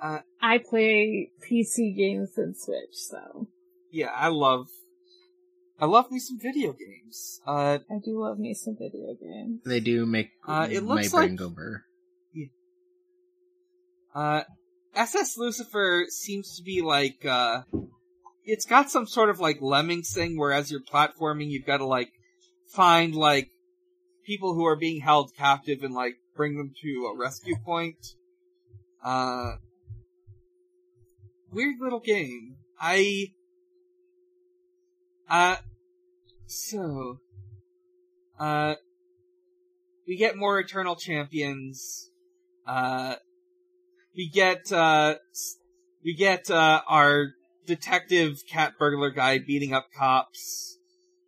C: uh,
B: I play PC games and Switch, so
C: yeah, I love, I love me some video games. Uh,
B: I do love me some video games.
A: they do make
C: Uh, it
A: my
C: looks
A: brain
C: like-
A: go burr.
C: uh, SS Lucifer seems to be like, uh, it's got some sort of like lemmings thing where as you're platforming, you've got to like find like people who are being held captive and like bring them to a rescue point. Uh, weird little game. I, uh, so, uh, we get more Eternal Champions. Uh, we get, uh, we get, uh, our detective cat burglar guy beating up cops.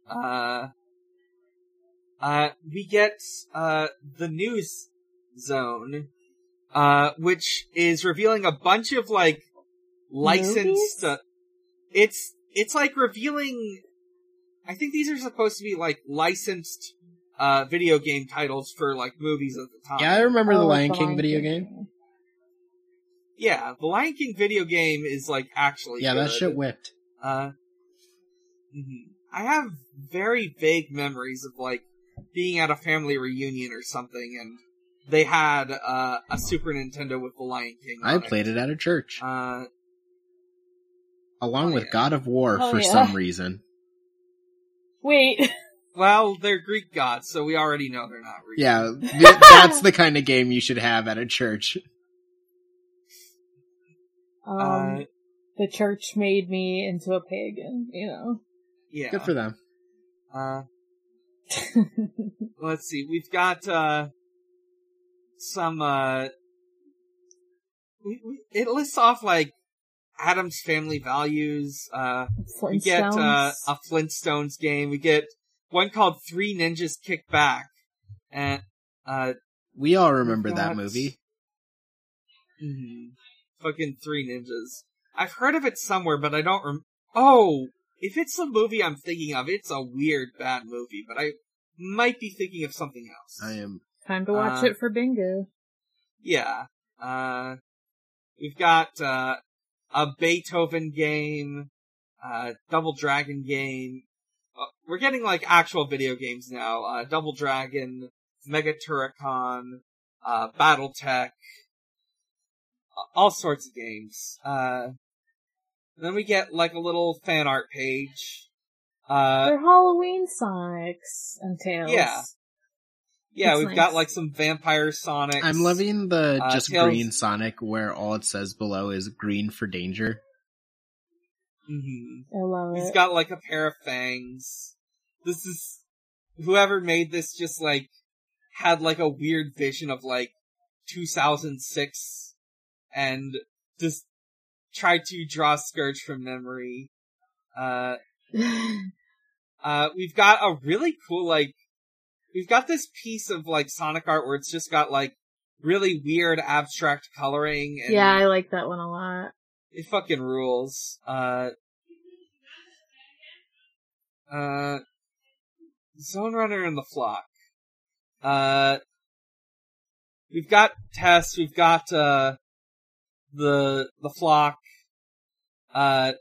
C: Uh, uh, we get, uh, the news zone, uh, which is revealing a bunch of like licensed. Uh, it's it's like revealing. I think these are supposed to be like licensed uh video game titles for like movies at the time.
A: Yeah, I remember the
B: Oh,
A: Lion King
B: Lion
A: video
B: King.
A: game.
C: Yeah, the Lion King video game is like actually
A: Yeah, that shit whipped.
C: Uh, mhm. I have very vague memories of like being at a family reunion or something, and they had uh, a Super Nintendo with the Lion King.
A: I
C: on
A: played it at a church
C: Uh,
A: along
C: oh,
A: with
C: yeah.
A: God of War
B: Oh,
A: for
B: yeah.
A: some reason.
B: Wait,
C: well, they're Greek gods, so we already know they're not real.
A: Yeah, th- that's the kind of game you should have at a church.
B: Um,
C: Uh,
B: the church made me into a pagan, you know.
C: yeah.
A: Good for them.
C: Uh, let's see. We've got uh, some. Uh, we, we, it lists off like Addams Family values. Uh, we get uh, a Flintstones game. We get one called Three Ninjas Kick Back, and uh,
A: We all remember that
C: got-
A: movie.
C: mhm, fucking Three Ninjas. I've heard of it somewhere, but I don't rem. Oh, if it's the movie I'm thinking of, it's a weird bad movie. But I might be thinking of something else.
A: I am.
B: Time to watch
C: uh,
B: it for bingo.
C: Yeah. Uh, we've got, uh, a Beethoven game, uh, Double Dragon game. Uh, we're getting like actual video games now. Uh, Double Dragon, Mega Turrican, uh, Battletech, a- all sorts of games. Uh, then we get like a little fan art page. Uh,
B: They're Halloween Sonics and Tails.
C: yeah. yeah,
B: That's
C: we've
B: nice.
C: got like some vampire Sonics.
A: I'm loving the
C: Uh,
A: just
C: Tails-
A: green Sonic where all it says below is green for danger.
C: hmm
B: I love
C: He's
B: it.
C: got like a pair of fangs. This is whoever made this just like had like a weird vision of like 2006 and just try to draw Scourge from memory. Uh, uh, we've got a really cool like we've got this piece of like Sonic art where it's just got like really weird abstract coloring and
B: yeah, I like that one a lot.
C: it fucking rules. Uh, uh, Zone Runner and the Flock. Uh, we've got Tess, we've got, uh, the, the Flock. Uh,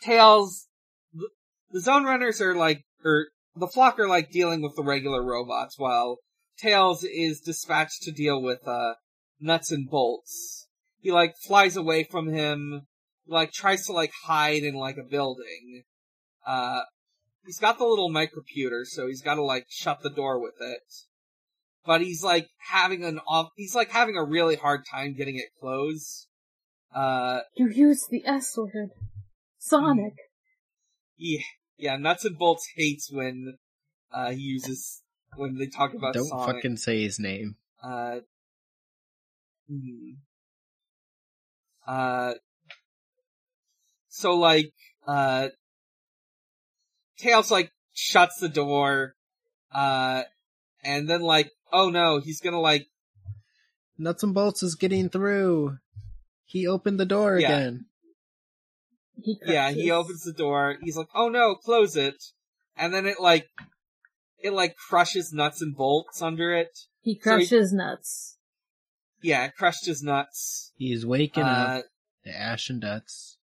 C: Tails, the, Zone Runners are like, or the Flock are like dealing with the regular robots while Tails is dispatched to deal with, uh, Nuts and Bolts he like flies away from him, like tries to like hide in like a building. Uh, he's got the little microcomputer, so he's got to like shut the door with it. But he's like having an off, he's like having a really hard time getting it closed. Uh,
B: You use the S word. Sonic.
C: yeah, yeah, Nuts and Bolts hates when, uh, he uses, when they talk about
A: Don't
C: Sonic.
A: fucking say his name.
C: Uh, hmm. Uh, so like, uh, Tails like shuts the door, uh, and then like, oh no, he's gonna like,
A: Nuts and Bolts is getting through. He opened the door
C: Yeah.
A: again.
B: He
C: yeah, he opens the door, he's like, oh no, close it, and then it like, it like crushes nuts and bolts under it.
B: He
C: so he-
B: crushes nuts.
C: Yeah, it crushed his nuts.
A: He's waking
C: Uh,
A: up to ash and guts.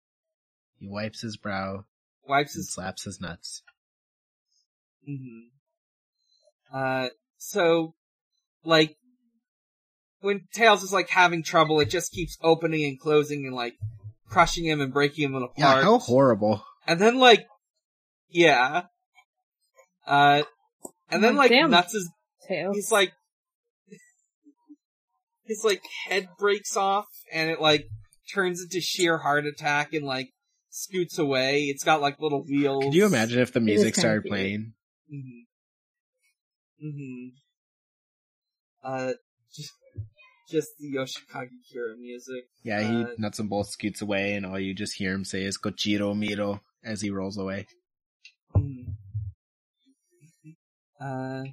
A: He wipes his brow
C: wipes
A: and
C: his
A: slaps his nuts.
C: hmm Uh, so, like, when Tails is like having trouble, it just keeps opening and closing and like crushing him and breaking him apart.
A: Yeah, how horrible.
C: and then like, yeah. Uh, and then
B: Oh,
C: like
B: damn.
C: Nuts is,
B: Tails.
C: he's like, his like head breaks off and it like turns into sheer heart attack and like scoots away. It's got like little wheels.
A: Could you imagine if the music started playing?
C: Mm-hmm. Mm-hmm. Uh, just, just the Yoshikage Kira music.
A: Yeah, he
C: Uh,
A: nuts and bolts scoots away, and all you just hear him say is "Kocchi wo miro" as he rolls away.
C: Mhm. Uh,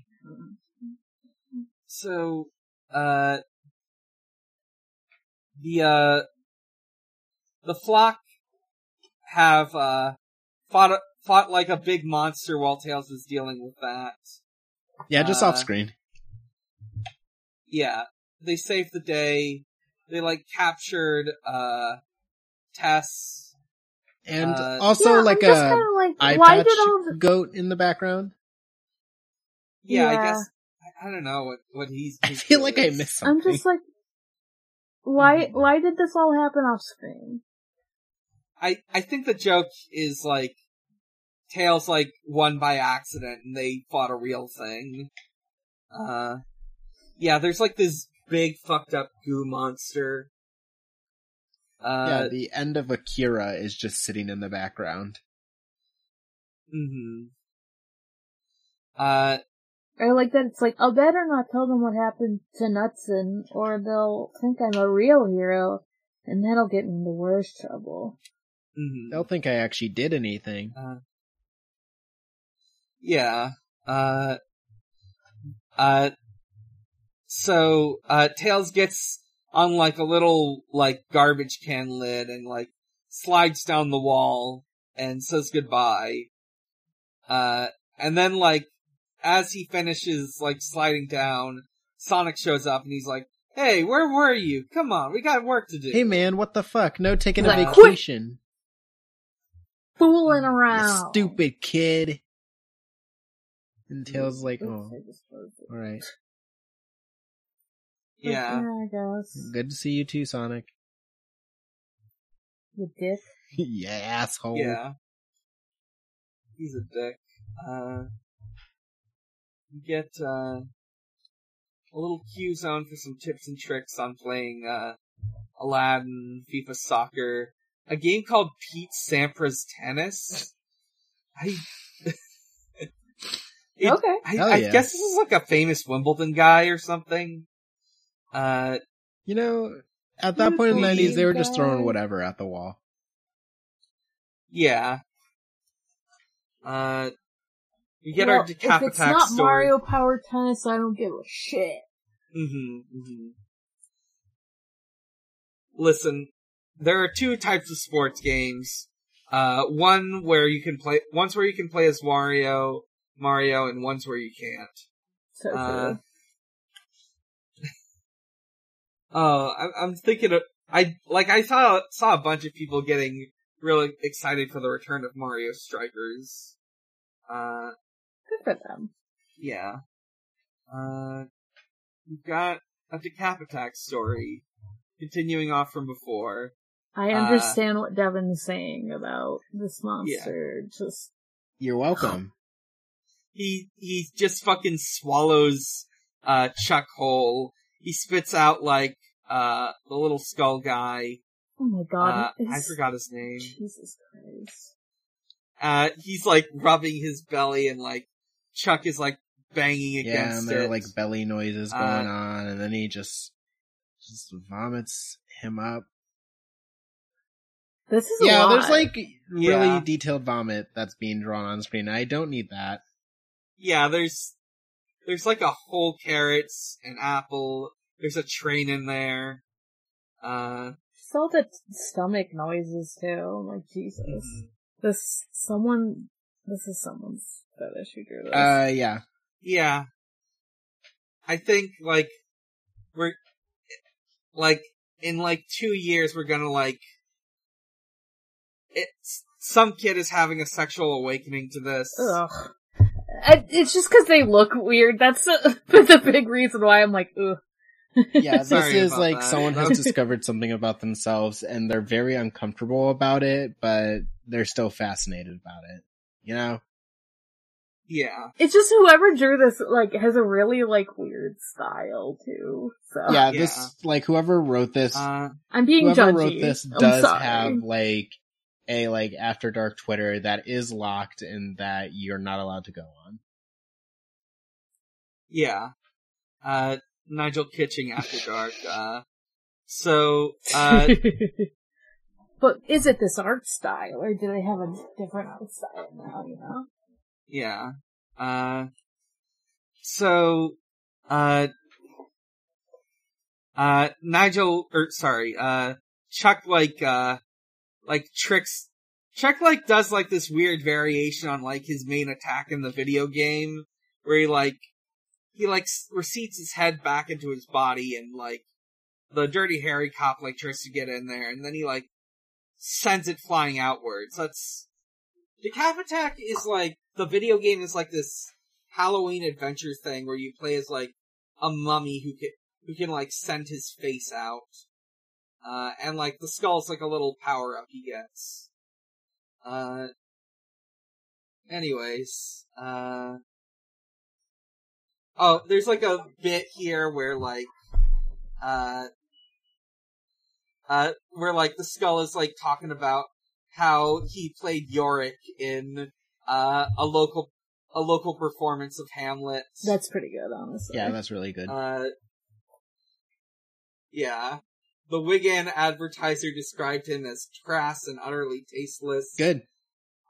C: so, uh, the uh the flock have uh fought fought like a big monster while Tails is dealing with that.
A: Yeah, just
C: Uh,
A: off screen.
C: Yeah, they saved the day. They like captured uh Tess.
A: And
C: uh,
A: also
B: yeah,
A: like
B: I'm
A: a
B: kinda like,
A: eye
B: why
A: patch
B: did all the,
A: goat in the background.
C: Yeah, I guess I, I don't know what what he's.
A: I
C: his
A: feel
C: deal
A: like I
C: is.
A: missed
B: I'm just like, why,
C: Mhm.
B: why did this all happen off screen?
C: I I think the joke is like Tails like won by accident and they fought a real thing. Uh yeah, there's like this big fucked up goo monster.
A: yeah,
C: Uh
A: the end of Akira is just sitting in the background.
C: mhm. Uh
B: I like that it's like, I'll better not tell them what happened to Nutson, or they'll think I'm a real hero, and that'll get me into worse trouble.
C: mhm.
A: They'll think I actually did anything.
C: Uh, yeah. Uh, uh, so, uh, Tails gets on like a little, like, garbage can lid and like slides down the wall and says goodbye. Uh, and then like, as he finishes like sliding down, Sonic shows up and he's like, Hey, where were you? Come on, we got work to do.
A: Hey man, what the fuck? No taking a
B: Like, quit!
A: vacation.
B: Fooling
A: You
B: around.
A: stupid kid. And Tails like, oh,
B: I just it.
A: alright.
C: Yeah.
B: I guess.
A: Good to see you too, Sonic.
B: You dick.
A: yeah, asshole.
C: Yeah. He's a dick. Uh, you get, uh, a little Q zone for some tips and tricks on playing, uh, Aladdin, FIFA Soccer, a game called Pete Sampras Tennis. I, It-
B: okay.
C: I,
A: Hell
C: I guess this is like a famous Wimbledon guy or something. Uh,
A: You know, at that point in the
B: the
A: 90s, they were just throwing whatever at the wall.
C: yeah. Uh, we get
B: well,
C: our Decap
B: If it's
C: Attack
B: not
C: story.
B: Mario Power Tennis, I don't give a shit.
C: hmm hmm Listen, there are two types of sports games. Uh, one where you can play, one's where you can play as Wario, Mario, and one's where you can't.
B: So
C: Uh,
B: true.
C: Oh, I'm, I'm thinking of, I, like, I saw, saw a bunch of people getting really excited for the return of Mario Strikers. Uh,
B: Good for them.
C: yeah. Uh, we've got a Decap Attack story, continuing off from before.
B: I
C: Uh,
B: understand what Devon's saying about this monster. Just
A: You're welcome.
C: he he just fucking swallows uh Chuck whole. He spits out like uh the little skull guy.
B: oh my god,
C: Uh, I forgot his name.
B: Jesus Christ.
C: Uh he's like rubbing his belly and like Chuck is like banging
A: yeah,
C: against
A: and there
C: it.
A: are like belly noises
C: Uh,
A: going on, and then he just just vomits him up.
B: This is a
A: Yeah,
B: lot.
A: there's like really
C: Yeah.
A: detailed vomit that's being drawn on screen. I don't need that.
C: yeah, there's there's like a whole carrots, an apple. There's a train in there. Uh,
B: Just all the stomach noises too. Like Jesus.
C: mhm.
B: This someone. This is someone's fetish who drew this.
A: Uh, yeah.
C: Yeah. I think like we're like in like two years we're gonna like it's some kid is having a sexual awakening to this.
B: Ugh. I- It's just because they look weird. That's the, the big reason why I'm like, ugh.
A: Yeah, this
C: Sorry
A: is like
C: that.
A: someone has discovered something about themselves and they're very uncomfortable about it, but they're still fascinated about it. You know?
C: Yeah.
B: It's just whoever drew this like has a really like weird style too. So
A: Yeah,
C: Yeah.
A: this, like, whoever wrote this,
C: Uh
B: I'm being
A: whoever
B: judgy.
A: wrote this does have, like, a, like, after dark Twitter that is locked and that you're not allowed to go on.
C: yeah. Uh Nigel Kitching after dark. Uh so uh
B: but is it this art style, or do they have a different art style now? You know.
C: Yeah. Uh, so, uh, uh, Nigel, or sorry, uh, Chuck like, uh, like tricks, Chuck like does like this weird variation on like his main attack in the video game, where he like, he like s- receipts his head back into his body and like, the dirty hairy cop like tries to get in there and then he like, sends it flying outwards. That's, Decap Attack is like, the video game is like this Halloween adventure thing where you play as like, a mummy who can, who can like send his face out. Uh, and like the skull's like a little power up he gets. Uh, anyways, uh, oh, there's like a bit here where like, uh, uh, where like the skull is like talking about how he played Yorick in, uh, a local, a local performance of Hamlet.
B: That's pretty good, honestly.
A: Yeah, that's really good.
C: Uh, yeah. The Wigan advertiser described him as crass and utterly tasteless.
A: Good.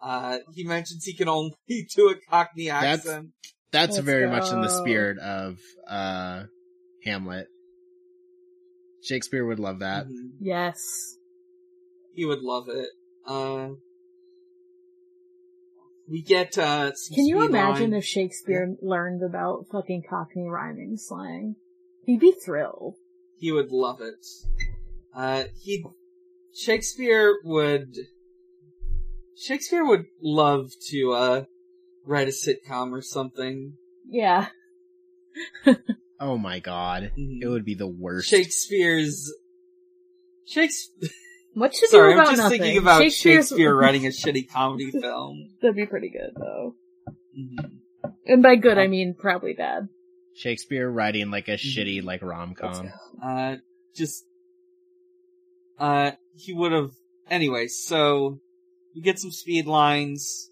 C: Uh, he mentions he can only do a Cockney accent.
A: That's
B: Let's
A: very much in the spirit of uh Hamlet. Shakespeare would love that.
C: Mhm.
B: Yes.
C: He would love it. Uh, we get, uh, some
B: Can you imagine
C: line-
B: if Shakespeare learned about fucking Cockney rhyming slang? He'd be thrilled.
C: He would love it. Uh, he, Shakespeare would, Shakespeare would love to, uh, write a sitcom or something.
B: Yeah.
A: Oh my god.
C: Mhm.
A: It would be the worst.
C: Shakespeare's, Shakespeare,
B: What should
C: sorry,
B: do
C: I'm
B: about
C: just
B: nothing?
C: thinking about Shakespeare writing a shitty comedy film.
B: That'd be pretty good, though.
C: Mhm.
B: And by good, I mean probably bad.
A: Shakespeare writing like a
C: Mm-hmm.
A: shitty like rom com.
C: Uh, just, uh, he would have, anyway, so, we get some speed lines,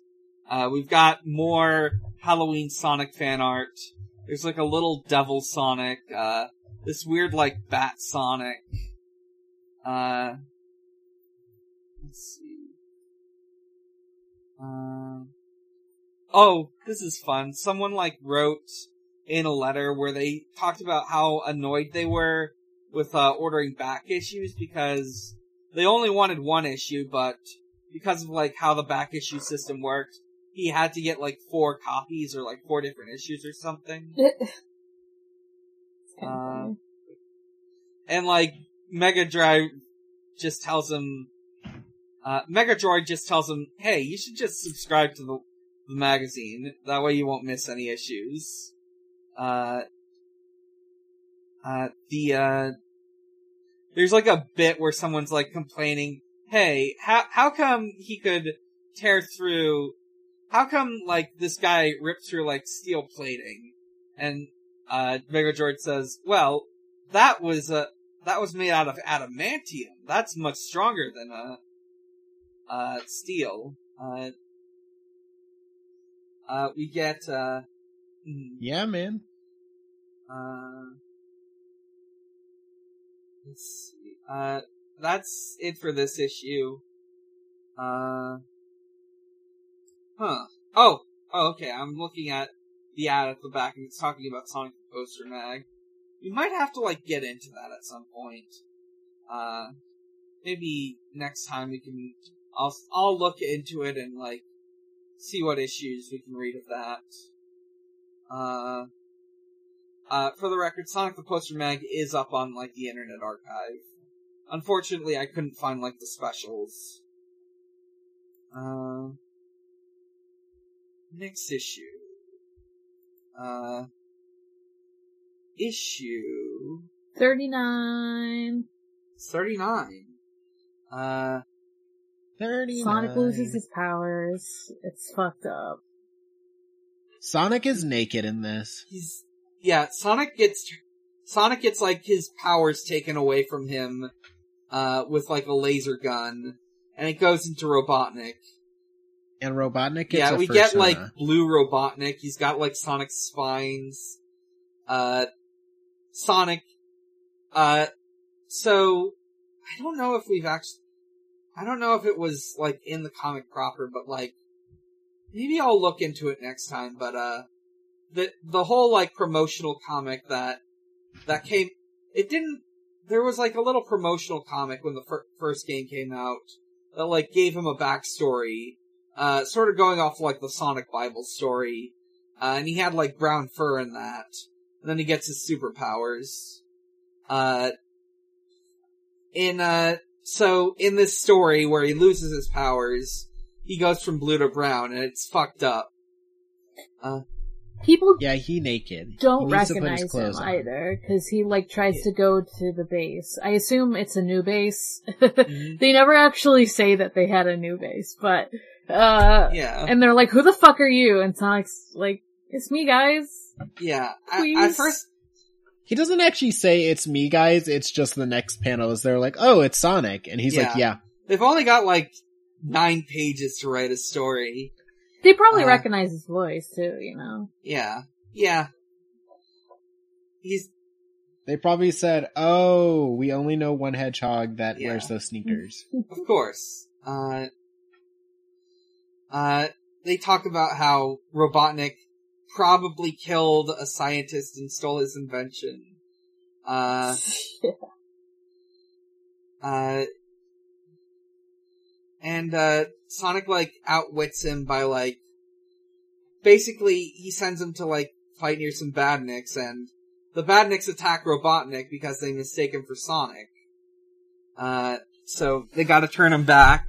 C: uh, we've got more Halloween Sonic fan art, there's like a little devil Sonic, uh, this weird like bat Sonic, uh, let's see, uh, oh, this is fun, someone like wrote in a letter where they talked about how annoyed they were with uh, ordering back issues because they only wanted one issue, but because of like how the back issue system worked, he had to get like four copies or like four different issues or something. Uh. And like Mega Drive just tells him, uh, Mega Droid just tells him, "Hey, you should just subscribe to the, the magazine. That way you won't miss any issues." Uh, uh, the uh, there's like a bit where someone's like complaining, "Hey, how how come he could tear through? How come like this guy ripped through like steel plating?" And uh, Mega Droid says, "Well, that was a that was made out of adamantium. That's much stronger than uh, uh, steel." Uh, uh, we get uh, mm,
A: Yeah, man.
C: uh. Uh, that's it for this issue. Uh, huh. Oh, oh, okay. I'm looking at the ad at the back and it's talking about Sonic the Poster Mag. We might have to like get into that at some point. Uh, maybe next time we can. I'll I'll look into it and like see what issues we can read of that. Uh, uh, for the record, Sonic the Poster Mag is up on like the Internet Archive. Unfortunately, I couldn't find like the specials. Uh, next issue. Uh, issue
B: 39.
C: 39. Uh,
A: 39.
B: Sonic loses his powers. It's fucked up.
A: Sonic is naked in this.
C: he's, yeah, Sonic gets, Sonic gets like his powers taken away from him, uh, with like a laser gun, and it goes into Robotnik.
A: And Robotnik gets
C: yeah, we get like blue Robotnik. He's got like Sonic spines. Uh, Sonic. Uh, so I don't know if we've actually. I don't know if it was like in the comic proper, but like maybe I'll look into it next time. But uh, the the whole like promotional comic that that came, it didn't there was like a little promotional comic when the fir- first game came out that like gave him a backstory, uh, sort of going off like the Sonic Bible story, uh, and he had like brown fur in that. And then he gets his superpowers. Uh, in uh, so in this story where he loses his powers, he goes from blue to brown, and it's fucked up. Uh,
B: People
A: Yeah, he naked.
B: don't
A: he needs to put his
B: recognize him
A: on.
B: either because he like tries
A: Yeah.
B: to go to the base. I assume it's a new base.
C: mhm.
B: they never actually say that they had a new base, but uh,
C: yeah,
B: and they're like, "Who the fuck are you?" And Sonic's like, "It's me, guys."
C: yeah. At
B: Please.
C: first,
A: He doesn't actually say it's me, guys. It's just the next panel is they're like, oh, it's Sonic, and he's like,
C: Yeah.
A: yeah,
C: they've only got like nine pages to write a story.
B: They probably
C: Uh,
B: recognize his voice too, you know.
C: Yeah, yeah. He's
A: They probably said, "Oh, we only know one hedgehog that
C: Yeah.
A: wears those sneakers."
C: of course. Uh, uh, they talk about how Robotnik probably killed a scientist and stole his invention. Uh, uh, and, uh, Sonic, like, outwits him by, like, basically, he sends him to, like, fight near some badniks, and the badniks attack Robotnik because they mistake him for Sonic. Uh, so they gotta turn him back.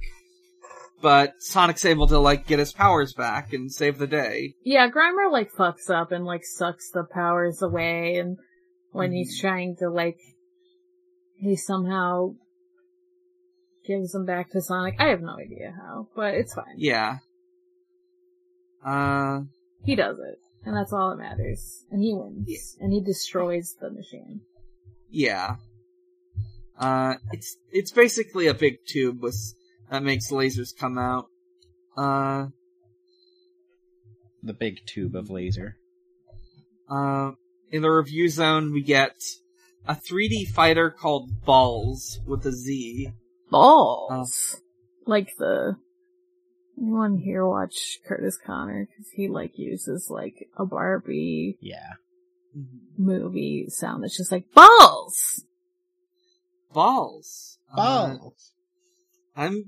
C: But Sonic's able to, like, get his powers back and save the day.
B: Yeah, Grimer like fucks up and like sucks the powers away and when he's trying to like he somehow gives them back to Sonic. I have no idea how, but it's fine.
C: Yeah. Uh,
B: He does it. And that's all that matters. And he wins. And he destroys the machine.
C: yeah. Uh, it's, it's basically a big tube with, that makes lasers come out. Uh,
A: The big tube of laser.
C: Uh, in the review zone, we get a 3D fighter called Balls with a Z.
B: Balls! Like the, anyone here watch Curtis Connor? Cause he like uses like a Barbie
A: Yeah,
B: movie sound that's just like, balls!
C: Balls. Uh,
A: balls.
C: I'm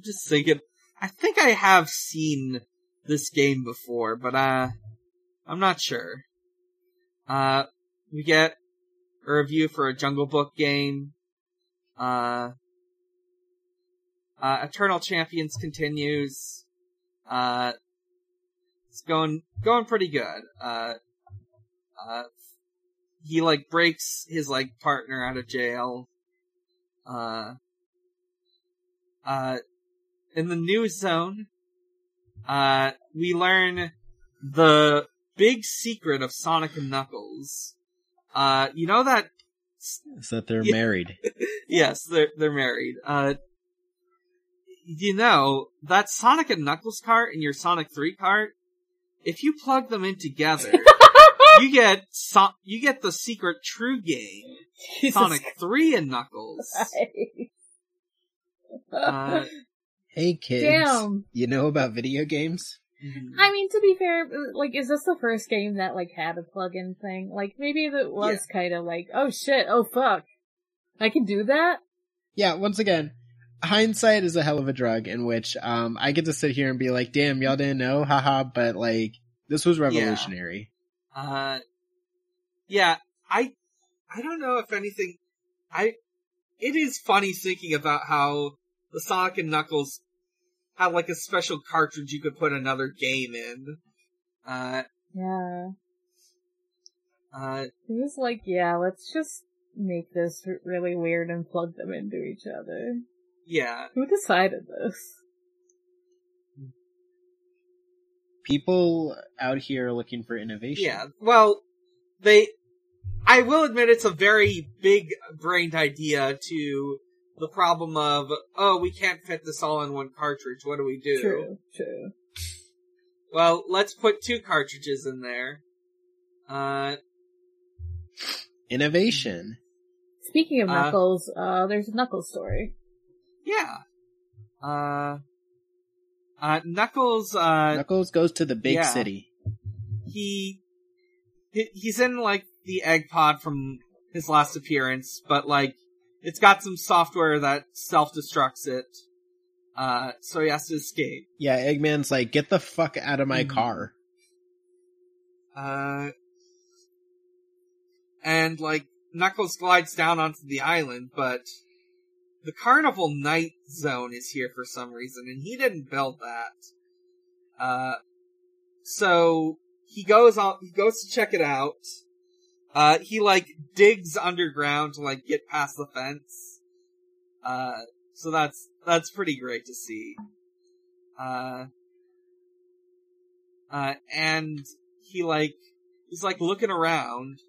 C: just thinking, I think I have seen this game before, but, uh, I'm not sure. Uh, we get a review for a Jungle Book game. Uh, uh, Eternal Champions continues. Uh, it's going, going pretty good. Uh, uh, he like breaks his like partner out of jail. Uh, uh, in the news zone, uh, we learn the big secret of Sonic and Knuckles. Uh, you know that
A: Is that they're
C: Yeah.
A: married?
C: yes, they're they're married. Uh, you know that Sonic and Knuckles cart and your Sonic Three cart. If you plug them in together, you get so- you get the secret true game, Sonic Three and Knuckles. Uh,
A: Hey kids,
B: Damn.
A: you know about video games?
C: Mhm.
B: I mean, to be fair, like, is this the first game that, like, had a plug-in thing? Like, maybe it was kind of like, oh shit, oh fuck. I can do that?
A: Yeah, once again, hindsight is a hell of a drug in which um I get to sit here and be like, damn, y'all didn't know, haha, but like this was revolutionary.
C: Uh, yeah, I, I don't know if anything, I, it is funny thinking about how the Sonic and Knuckles had like a special cartridge you could put another game in. Uh,
B: Yeah.
C: uh,
B: It was like, yeah, let's just make this really weird and plug them into each other.
C: yeah,
B: Who decided this?
A: People out here looking for innovation.
C: yeah, well, they, I will admit it's a very big brained idea to the problem of, oh, we can't fit this all in one cartridge, what do we do?
B: True, true.
C: Well, let's put two cartridges in there. Uh,
A: Innovation.
B: Speaking of
C: Uh,
B: Knuckles, uh, there's a Knuckles story.
C: Yeah. Uh, uh, Knuckles, uh,
A: Knuckles goes to the big
C: yeah.
A: city.
C: he, he, he's in like the egg pod from his last appearance, but like it's got some software that self destructs it. Uh, so he has to escape.
A: Yeah, Eggman's like, get the fuck out of my
C: Mhm.
A: car.
C: Uh, and like Knuckles glides down onto the island, but the Carnival Night Zone is here for some reason, and he didn't build that. Uh, so he goes on, he goes to check it out. Uh, he like digs underground to like get past the fence. Uh, so that's, that's pretty great to see. Uh, uh, and he like, he's like looking around.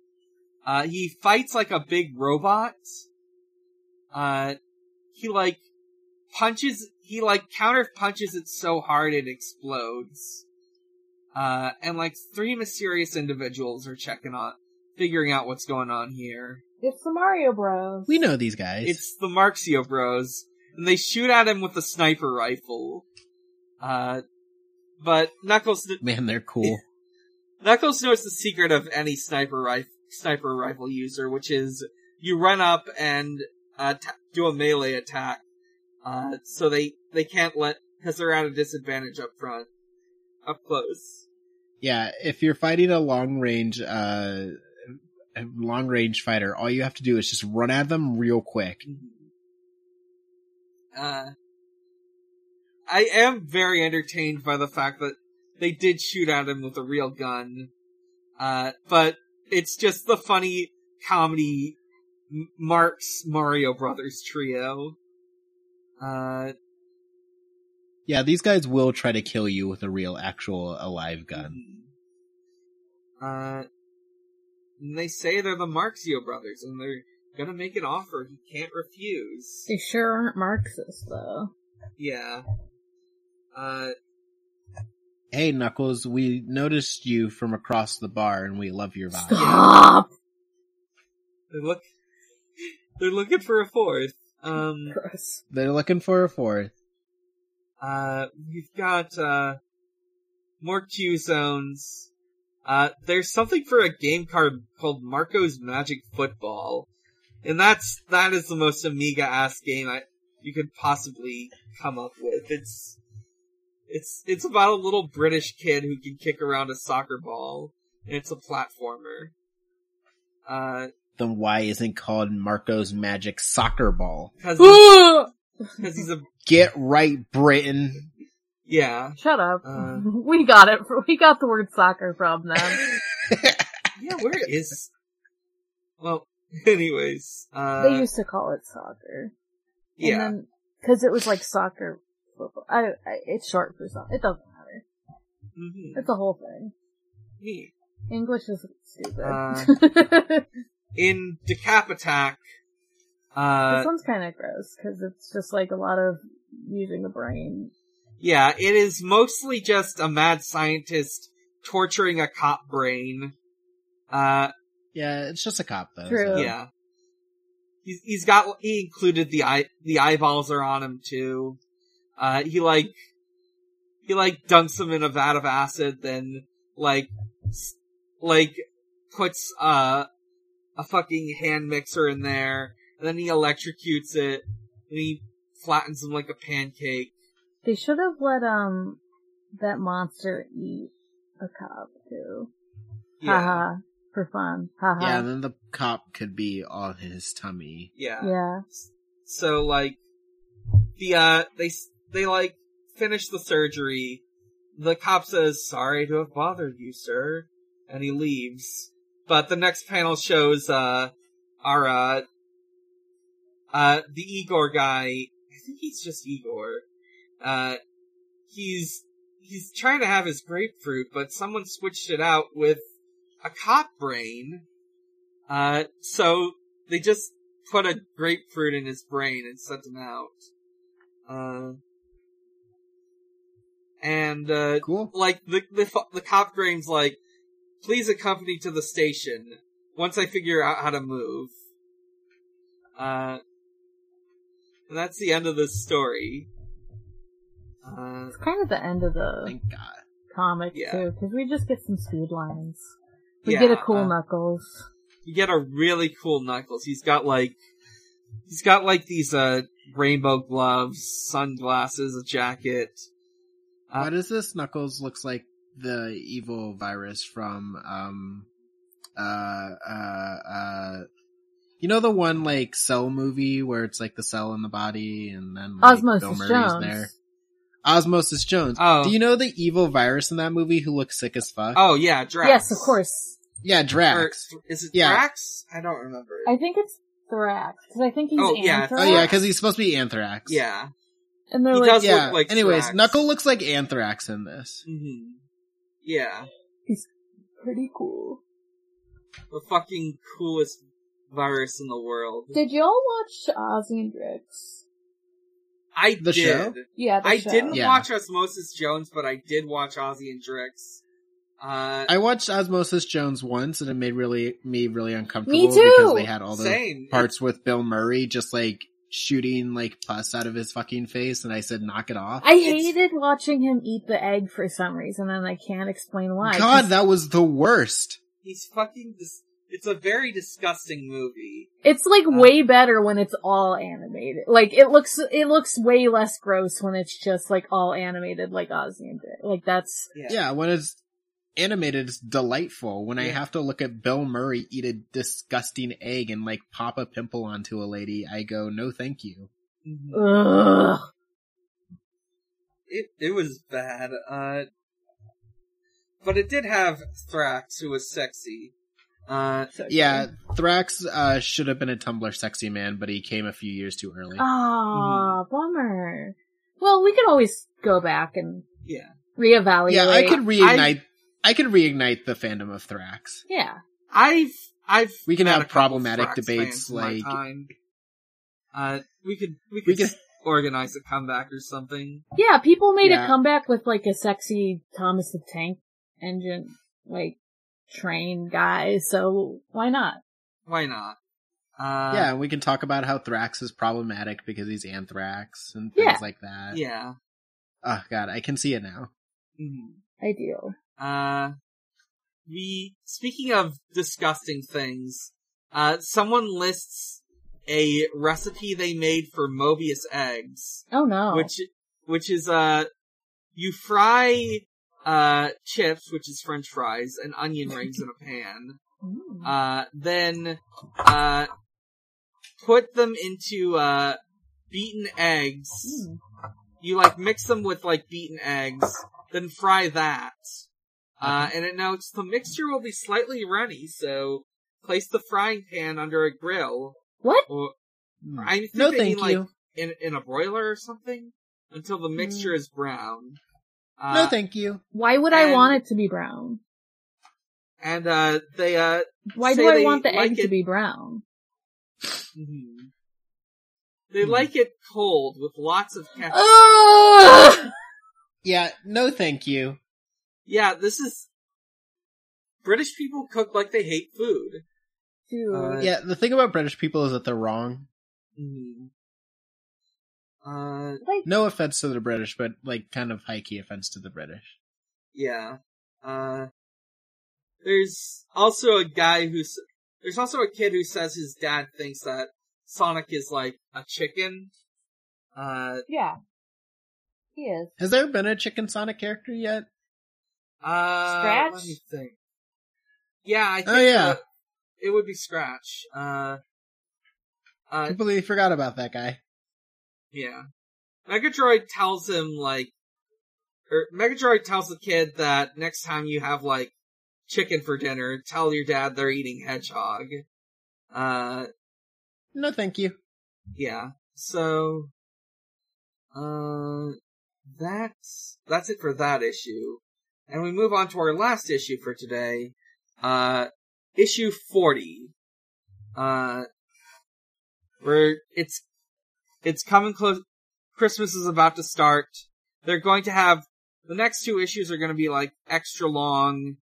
C: Uh, he fights like a big robot. Uh, he like punches, he like counter punches it so hard it explodes. Uh, and like three mysterious individuals are checking on, figuring out what's going on here.
B: It's the Mario Bros.
A: We know these guys.
C: It's the Marxio Bros, and they shoot at him with a sniper rifle. Uh, but Knuckles,
A: Man, they're cool.
C: Knuckles knows the secret of any sniper rifle sniper rifle user, which is you run up and uh, ta do a melee attack. Uh, so they they can't let because they're at a disadvantage up front, up close.
A: Yeah, if you're fighting a long range, uh, long range fighter, all you have to do is just run at them real quick.
C: Uh, I am very entertained by the fact that they did shoot at him with a real gun. Uh, but it's just the funny comedy Mark's Mario Brothers trio. Uh,
A: Yeah, these guys will try to kill you with a real, actual, alive gun.
C: Uh, and they say they're the Marxio brothers, and they're gonna make an offer he can't refuse.
B: They sure aren't Marxists, though.
C: Yeah. Uh,
A: Hey, Knuckles, we noticed you from across the bar and we love your vibe.
B: Stop!
C: they look, they're looking for a fourth. Um,
B: Gross.
A: They're looking for a fourth.
C: uh, we've got, uh, more Q zones. Uh, there's something for a game card called Marco's Magic Football. And that's, that is the most Amiga-ass game I, you could possibly come up with. It's, it's, it's about a little British kid who can kick around a soccer ball. And it's a platformer. Uh,
A: Then why isn't called Marco's Magic Soccer Ball?
C: cause, he's- cause he's a,
A: Get right, Britain.
C: Yeah.
B: Shut up.
C: Uh.
B: we got it. We got the word soccer from them.
C: Yeah, where is, well, anyways, uh,
B: they used to call it soccer.
C: yeah.
B: And then, cause it was like soccer football. I, I, it's short for soccer. It doesn't matter.
C: Mhm.
B: It's a whole thing.
C: Neat.
B: English is stupid.
C: Uh, In Decap Attack,
B: this
C: uh,
B: one's kind of gross because it's just like a lot of using the brain.
C: Yeah, it is mostly just a mad scientist torturing a cop brain. Uh,
A: Yeah, it's just a cop though.
B: True.
A: so-
C: yeah. He's, he's got, he included the eye, the eyeballs are on him too. Uh, he like, he like dunks him in a vat of acid, then like, like, puts, uh, a fucking hand mixer in there, and then he electrocutes it, and he flattens him like a pancake.
B: They should have let um that monster eat a cop too.
C: Yeah.
B: Haha. For fun. Haha.
A: Yeah, and then the cop could be on his tummy.
C: Yeah.
B: yeah.
C: So like, the, uh, they, they like, finish the surgery. The cop says, sorry to have bothered you, sir. And he leaves. But the next panel shows, uh, our, uh, uh, the Igor guy. I think he's just Igor. Uh, he's, he's trying to have his grapefruit, but someone switched it out with a cop brain. Uh, so they just put a grapefruit in his brain and sent him out. Uh, and, uh,
A: Cool.
C: like, the, the, the cop brain's like, please accompany to the station once I figure out how to move. Uh, and that's the end of this story. Uh,
B: It's kind of the end of the
A: Thank God.
B: comic
C: Yeah.
B: too, because we just get some speed lines. We get a cool
C: uh,
B: Knuckles.
C: you get a really cool Knuckles. He's got like, he's got like these, uh, rainbow gloves, sunglasses, a jacket. Uh,
A: Why does this Knuckles looks like the evil virus from um uh uh uh you know the one like cell movie where it's like the cell in the body and then like,
B: Osmosis
A: Bill Murray's
B: Jones.
A: there. Osmosis Jones.
C: Oh.
A: Do you know the evil virus in that movie who looks sick as fuck?
C: Oh yeah, Drax.
B: Yes, of course.
A: yeah,
C: Or,
A: Drax.
C: is it
A: Yeah.
C: Drax? I don't remember.
B: I think it's Thrax because I think he's
C: Oh, yeah,
B: Anthrax.
A: Oh yeah, because he's supposed to be Anthrax.
C: yeah.
B: and they're
C: he
B: like,
C: does
A: Yeah.
C: look like
A: Anyways,
C: Thrax.
A: Knuckle looks like Anthrax in this.
C: hmm Yeah.
B: He's pretty cool.
C: The fucking coolest virus in the world.
B: Did y'all watch Ozzy and Drix?
C: I
A: The
C: did.
A: show?
B: Yeah, the
C: I
B: show.
C: didn't
A: Yeah.
C: watch Osmosis Jones, but I did watch Ozzy and Drix. Uh,
A: I watched Osmosis Jones once and it made really me really uncomfortable
B: Me too!
A: because they had all the
C: same.
A: parts with Bill Murray just like shooting like pus out of his fucking face and I said knock it off.
B: I
C: It's-
B: hated watching him eat the egg for some reason, and I can't explain why.
A: God, that was the worst.
C: He's fucking. Dis- it's a very disgusting movie.
B: it's like
C: uh,
B: way better when it's all animated. Like it looks, it looks way less gross when it's just like all animated, like Ozzy and Drix. Like that's
C: Yeah.
A: Yeah, when it's animated it's delightful. When I have to look at Bill Murray eat a disgusting egg and like pop a pimple onto a lady, I go, no thank you.
C: Mhm.
B: ugh.
C: It it was bad. Uh, but it did have Thrax, who was sexy. Uh,
A: Yeah, Thrax uh, should have been a Tumblr sexy man, but he came a few years too early.
B: Ah, bummer. Well, we can always go back and
C: yeah.
B: reevaluate.
A: yeah, I could reignite. I, could reignite the fandom of Thrax.
B: Yeah.
C: I've I've
A: We can have problematic debates
C: fans in my
A: like-
C: Uh, we could we
A: We
C: could,
A: could-
C: organize a comeback or something.
B: Yeah, people made
A: Yeah.
B: a comeback with like a sexy Thomas the Tank engine, like train guy, so why not?
C: Why not? Uh,
A: yeah, and we can talk about how Thrax is problematic because he's Anthrax and things
B: Yeah.
A: like that.
C: Yeah.
A: Oh god, I can see it now.
C: Mhm.
B: do.
C: Uh, we, speaking of disgusting things, uh, someone lists a recipe they made for Mobius eggs,
B: Oh no.
C: which, which is, uh, you fry, uh, chips, which is french fries, and onion rings in a pan, uh, then, uh, put them into, uh, beaten eggs, you like mix them with like beaten eggs, then fry that. Uh, and it notes the mixture will be slightly runny, so place the frying pan under a grill,
B: What?
C: or
A: Hmm.
C: I think
A: No,
C: they
A: thank
C: mean,
A: you.
C: like in in a broiler or something until the mixture is brown. Uh,
A: no, thank you.
B: Why would I want it to be brown?
C: and uh, they uh,
B: Why
C: say
B: do I want the
C: like
B: egg
C: it-
B: to be brown?
C: mhm. they
A: Hmm.
C: like it cold with lots of ketchup.
B: Ugh!
A: Yeah, no, thank you.
C: Yeah, this is British people cook like they hate food. Uh,
A: Yeah, the thing about British people is that they're wrong.
C: Mhm. Uh,
B: like,
A: No offense to the British, but like kind of high key offense to the British.
C: yeah. Uh, there's also a guy who's, there's also a kid who says his dad thinks that Sonic is like a chicken. Uh,
B: yeah. He is.
A: Has there been a Chicken Sonic character yet?
C: uh,
B: Scratch?
C: let me think. Yeah, I think
A: Oh, yeah.
C: it would be Scratch. Uh, uh,
A: Completely forgot about that guy.
C: Yeah. Megadroid tells him like, or Megadroid tells the kid that next time you have like chicken for dinner, tell your dad they're eating hedgehog. Uh,
A: No, thank you.
C: yeah. So, uh, that's, that's it for that issue. And we move on to our last issue for today. Uh, issue 40. Uh, where it's, it's coming close, Christmas is about to start. They're going to have, the next two issues are going to be like extra long,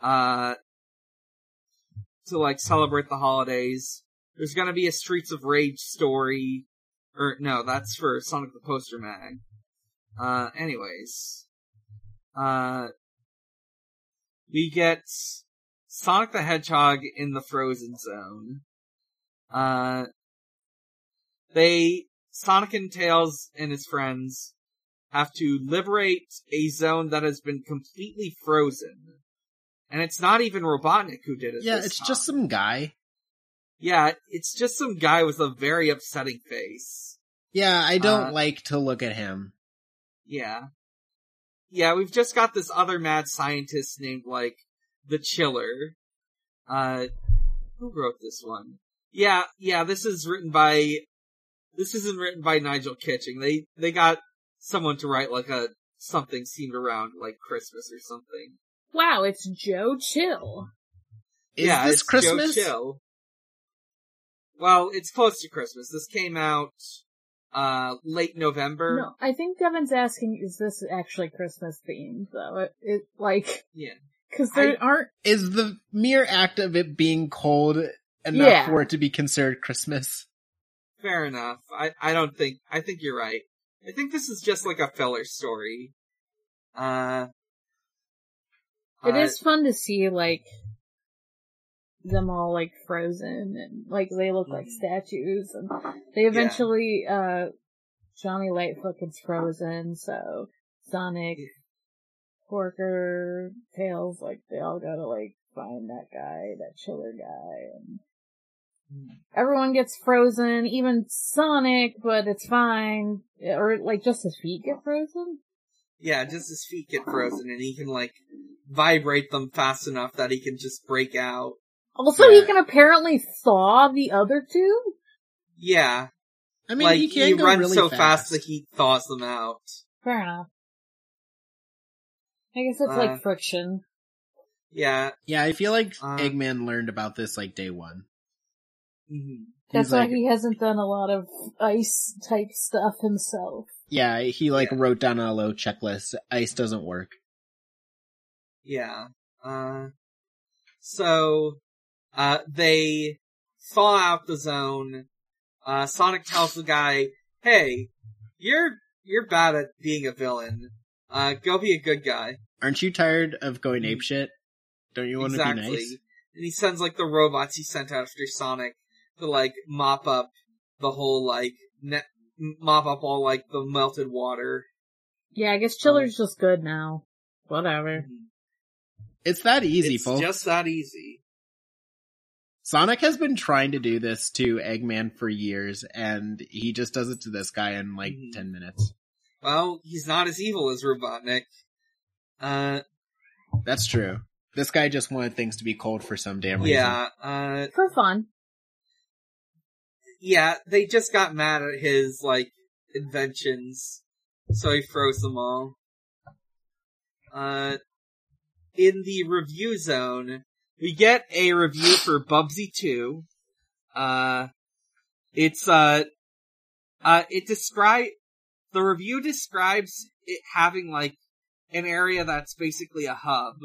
C: uh, to like celebrate the holidays. There's going to be a Streets of Rage story. Or, no, that's for Sonic the Poster Mag. Uh, anyways. Uh, we get Sonic the Hedgehog in the Frozen Zone. Uh, they, Sonic and Tails and his friends have to liberate a zone that has been completely frozen. And it's not even Robotnik who did it.
A: Yeah, it's
C: time.
A: just some guy.
C: Yeah, it's just some guy with a very upsetting face.
A: Yeah, I don't
C: Uh,
A: like to look at him.
C: Yeah. Yeah, we've just got this other mad scientist named, like, the Chiller. Uh, who wrote this one? Yeah, yeah, this is written by, this isn't written by Nigel Kitching. They, they got someone to write, like, a, something themed around, like, Christmas or something.
B: Wow, it's Joe Chill.
A: Is
C: yeah,
A: this
C: it's
A: Christmas?
C: Joe Chill. Well, it's close to Christmas. This came out, uh, late November.
B: No, I think Devon's asking, is this actually Christmas themed though? It, it like,
C: Yeah.
B: cause there
C: I-
B: aren't,
A: Is the mere act of it being cold enough
B: Yeah.
A: for it to be considered Christmas?
C: Fair enough. I, I don't think, I think you're right. I think this is just like a filler story. Uh,
B: it
C: uh,
B: is fun to see like, them all like frozen and like they look like
C: Mhm.
B: statues and they eventually, uh, Johnny Lightfoot gets frozen, so Sonic,
C: Yeah.
B: Porker, Tails, like they all gotta like find that guy, that chiller guy, and everyone gets frozen, even Sonic, but it's fine. Or like just his feet get frozen.
C: Yeah, just his feet get frozen and he can like vibrate them fast enough that he can just break out.
B: Also, he can apparently thaw the other two.
C: Yeah.
A: I mean,
C: like
A: he can go
C: runs
A: really
C: so
A: fast.
C: that he heat thaws them out.
B: Fair enough. I guess it's
C: Uh,
B: like friction.
C: Yeah.
A: Yeah, I feel like
C: Uh,
A: Eggman learned about this like day one.
C: Mhm.
B: That's
A: He's
B: why he hasn't done a lot of ice type stuff himself.
A: yeah, he like
C: Yeah.
A: wrote down a low checklist. Ice doesn't work.
C: Yeah. Uh, so, uh, they thaw out the zone. Uh, Sonic tells the guy, hey, you're, you're bad at being a villain. Uh, go be a good guy.
A: Aren't you tired of going ape shit? Don't you want to
C: exactly.
A: be nice?
C: And he sends like the robots he sent after Sonic to like mop up the whole like net, mop up all like the melted water.
B: Yeah, I guess Chiller's just good now. Whatever.
A: It's that easy,
C: it's
A: folks.
C: just that easy.
A: Sonic has been trying to do this to Eggman for years, and he just does it to this guy in like
C: Mhm.
A: 10 minutes.
C: Well, he's not as evil as Robotnik. Uh,
A: That's true. This guy just wanted things to be cold for some damn reason.
C: yeah, uh,
B: For fun.
C: Yeah, they just got mad at his, like, inventions, so he froze them all. Uh, in the review zone, we get a review for Bubsy 2. Uh, it's, uh, uh, it describe, the review describes it having, like, an area that's basically a hub,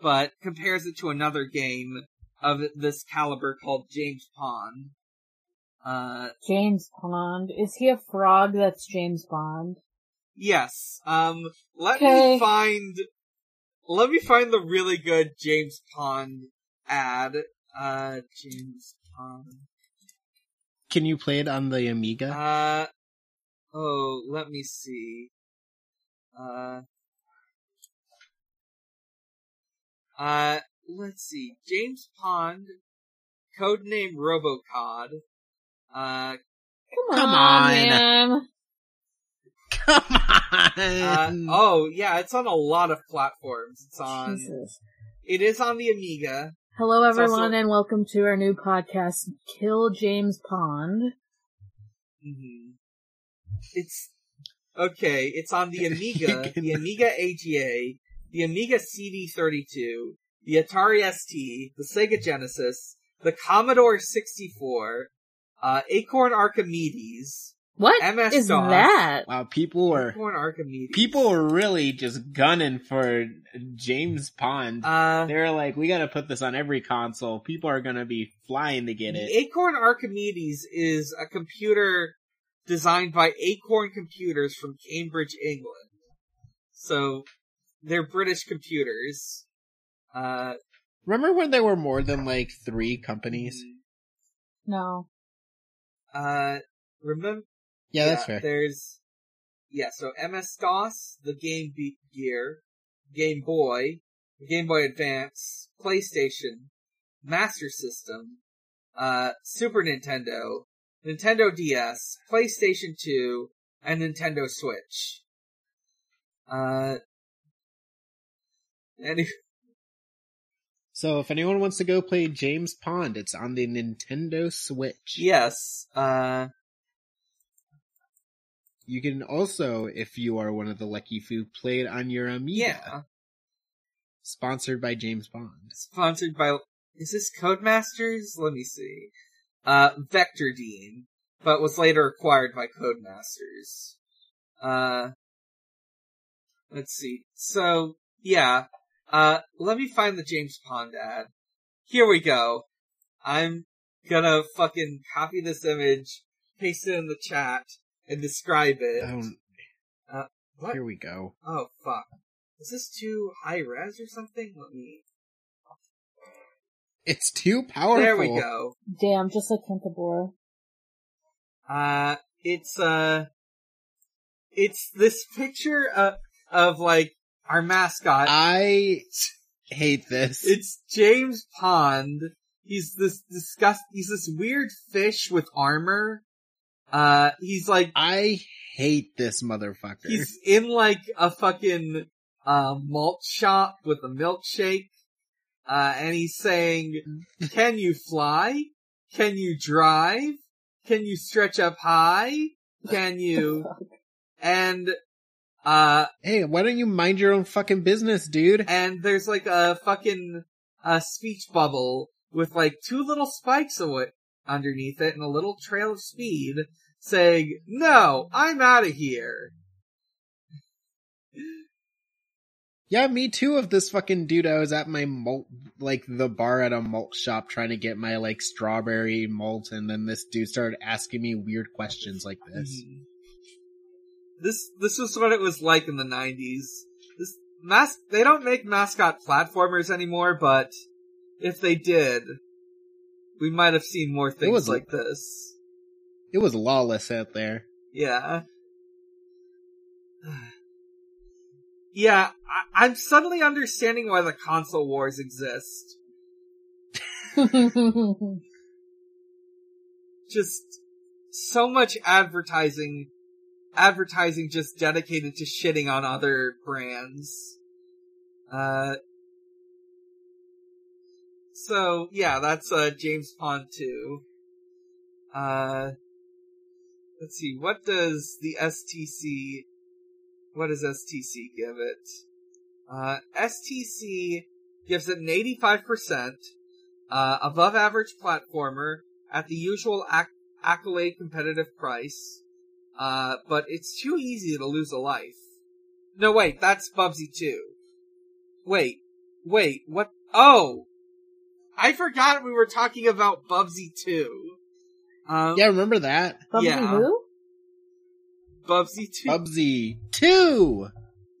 C: but compares it to another game of this caliber called James Pond. Uh,
B: James Bond. Is he a frog that's James Bond?
C: yes. Um, let
B: Okay.
C: me find, let me find the really good James Pond ad. Uh, James Pond.
A: Can you play it on the Amiga?
C: Uh, oh, let me see. Uh, uh, let's see. James Pond, codename Robocod. Uh,
B: Come,
A: Come
B: on,
A: on.
B: man.
A: Come on!
C: uh, oh yeah, it's on a lot of platforms. It's on,
B: Jesus.
C: it is on the Amiga.
B: Hello everyone
C: also-
B: and welcome to our new podcast, Kill James Pond.
C: Mm-hmm. It's okay. It's on the Amiga, the Amiga AGA, the Amiga CD32, the Atari ST, the Sega Genesis, the Commodore 64, uh, Acorn Archimedes,
B: What
C: MS
B: is
C: DOS.
B: that?
A: wow, people were
C: Acorn Archimedes.
A: people were really just gunning for James Pond.
C: uh,
A: they were like, we gotta put this on every console. People are gonna be flying to get it.
C: Acorn Archimedes is a computer designed by Acorn Computers from Cambridge, England. So, they're British computers. Uh,
A: Remember when there were more than like three companies?
B: No.
C: Uh, remember?
A: Yeah, that's fair.
C: There's, yeah, so MS DOS, the Game Be- Gear, Game Boy, Game Boy Advance, PlayStation, Master System, uh, Super Nintendo, Nintendo DS, PlayStation 2, and Nintendo Switch. Uh, any,
A: So if anyone wants to go play James Pond, it's on the Nintendo Switch.
C: yes, uh,
A: You can also, if you are one of the lucky few, play it on your Amiga.
C: yeah,
A: Sponsored by James Bond.
C: sponsored by, is this Codemasters? Let me see. Uh, Vectordean, but was later acquired by Codemasters. Uh, let's see. So, yeah, uh, let me find the James Pond ad. Here we go. I'm gonna fucking copy this image, paste it in the chat, and describe it.
A: Oh,
C: Uh, what?
A: here we go.
C: Oh, fuck. Is this too high res or something? Let me.
A: It's too powerful.
C: There we go.
B: Damn, just like Kintobor.
C: Uh, it's, uh, it's this picture, uh, of like, our mascot.
A: I hate this.
C: It's James Pond. He's this disgust, he's this weird fish with armor. Uh, he's like,
A: I hate this motherfucker.
C: he's in like a fucking, uh, malt shop with a milkshake. Uh, and he's saying, can you fly? Can you drive? Can you stretch up high? Can you? And, uh,
A: Hey, why don't you mind your own fucking business, dude?
C: and there's like a fucking, uh, speech bubble with like two little spikes away underneath it and a little trail of speed saying, no, I'm out of here.
A: Yeah, me too of this fucking dude. I was at my malt, like the bar at a malt shop trying to get my like strawberry malt and then this dude started asking me weird questions like this.
C: Mhm. This this was what it was like in the nineties. This mas they don't make mascot platformers anymore, but if they did, we might have seen more things
A: was-
C: like this.
A: It was lawless out there.
C: Yeah. Yeah, I- I'm suddenly understanding why the console wars exist. Just so much advertising, advertising just dedicated to shitting on other brands. Uh, so yeah, that's, uh, James Pond 2. Uh, let's see, what does the STC, what does STC give it? Uh, STC gives it an 85%, uh, above average platformer at the usual ac- accolade competitive price, uh, but it's too easy to lose a life. No, wait, that's Bubsy 2. Wait, wait, what? Oh! I forgot we were talking about Bubsy 2. Um,
A: Yeah, remember that?
B: Bubsy
C: Yeah.
B: who?
C: Bubsy 2.
A: Bubsy 2!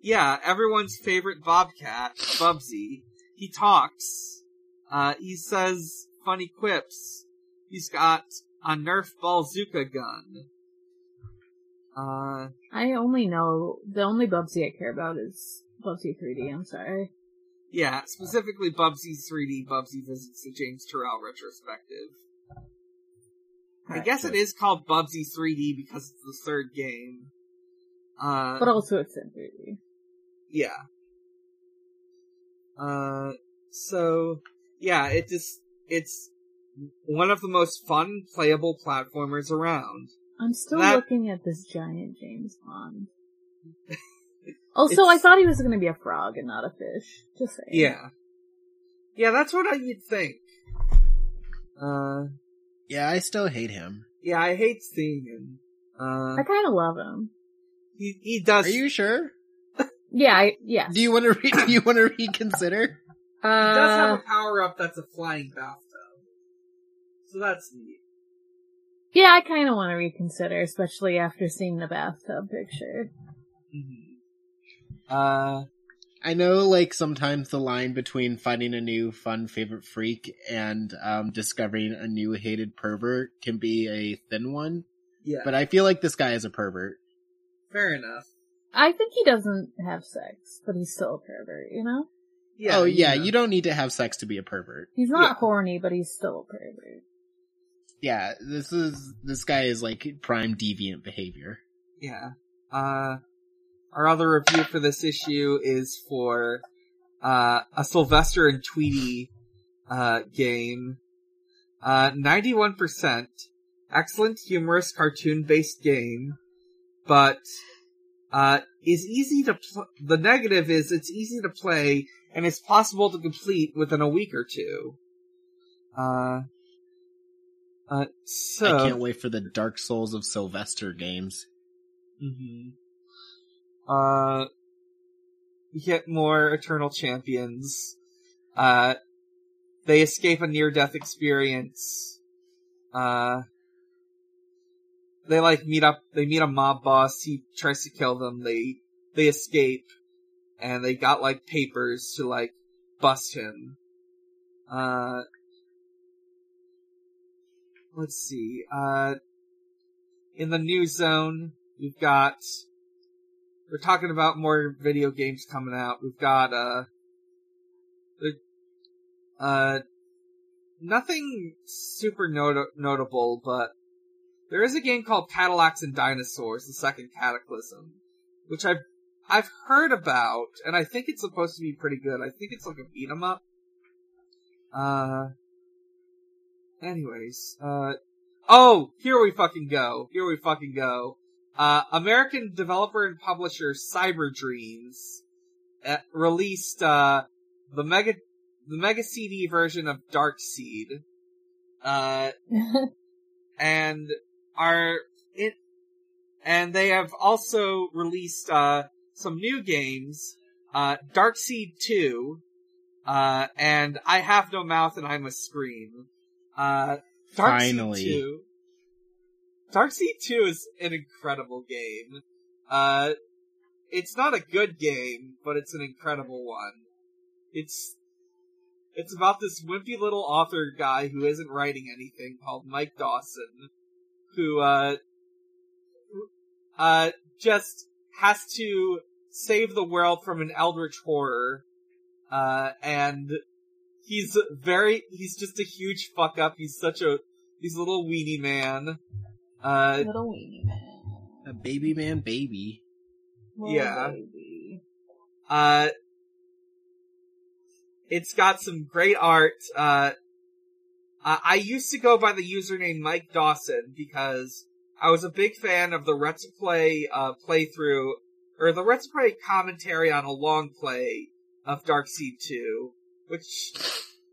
C: Yeah, everyone's favorite Bobcat, Bubsy. He talks. Uh, he says funny quips. He's got a Nerf bazooka gun. Uh,
B: I only know, the only Bubsy I care about is Bubsy 3D, I'm sorry.
C: yeah, specifically Bubsy 3D Bubsy visits the James Turrell retrospective. I guess it is called Bubsy 3D because it's the third game. Uh,
B: But also it's in 3D.
C: Yeah. Uh, so, yeah, it just, it's one of the most fun playable platformers around.
B: I'm still
C: That-
B: looking at this giant James Bond. also, I thought he was gonna be a frog and not a fish. Just saying.
C: Yeah. Yeah, that's what I, you'd think. Uh,
A: Yeah, I still hate him.
C: yeah, I hate seeing him. Uh,
B: I kinda love him.
C: he, he does,
A: Are you sure?
B: Yeah, I, yes.
A: Do you want to re- do you want to reconsider?
C: he does have
B: uh,
C: a power up that's a flying bathtub. So that's neat.
B: Yeah, I kinda wanna reconsider, especially after seeing the bathtub picture.
C: Mhm. Uh,
A: I know, like, sometimes the line between finding a new fun favorite freak and um, discovering a new hated pervert can be a thin one,
C: Yeah,
A: but I feel like this guy is a pervert.
C: fair enough.
B: I think he doesn't have sex, but he's still a pervert, you know?
C: Yeah,
A: oh, yeah,
C: know.
A: you don't need to have sex to be a pervert.
B: He's not
C: Yeah.
B: horny, but he's still a pervert.
A: Yeah, this is, this guy is like prime deviant behavior.
C: Yeah. Uh, our other review for this issue is for uh, a Sylvester and Tweety uh, game. Uh, 91%. Excellent, humorous, cartoon-based game, but uh, is easy to. Pl- the negative is it's easy to play and it's possible to complete within a week or two. Uh, so
A: I can't wait for the Dark Souls of Sylvester games.
C: hmm Uh, get more Eternal Champions. Uh, they escape a near-death experience. Uh, they like meet up, they meet a mob boss, he tries to kill them, they, they escape, and they got like papers to like bust him. Uh, let's see, uh, in the new zone, we've got, we're talking about more video games coming out. We've got, uh, uh, nothing super not- notable, but there is a game called Cadillacs and Dinosaurs, the second Cataclysm, which I've, I've heard about, and I think it's supposed to be pretty good. I think it's like a beat 'em up. Uh, anyways, uh, oh, here we fucking go. Here we fucking go. Uh, American developer and publisher Cyber Dreams uh, released, uh, the mega, the mega CD version of Dark Seed. Uh, and are it and they have also released uh some new games uh Darkseed 2 uh and I have no mouth and I must scream uh Darkseed
A: Finally.
C: 2 Darkseed 2 is an incredible game. Uh it's not a good game but it's an incredible one. It's it's about this wimpy little author guy who isn't writing anything called Mike Dawson who uh uh just has to save the world from an eldritch horror uh and he's very he's just a huge fuck up he's such a he's a little weenie man uh
B: Little weenie man.
A: A baby man baby.
B: Little
C: Yeah.
B: baby.
C: Uh, it's got some great art. Uh, I I used to go by the username Mike Dawson because I was a big fan of the Let's Play uh, playthrough, or the Let's Play commentary on a long play of Darkseed 2, which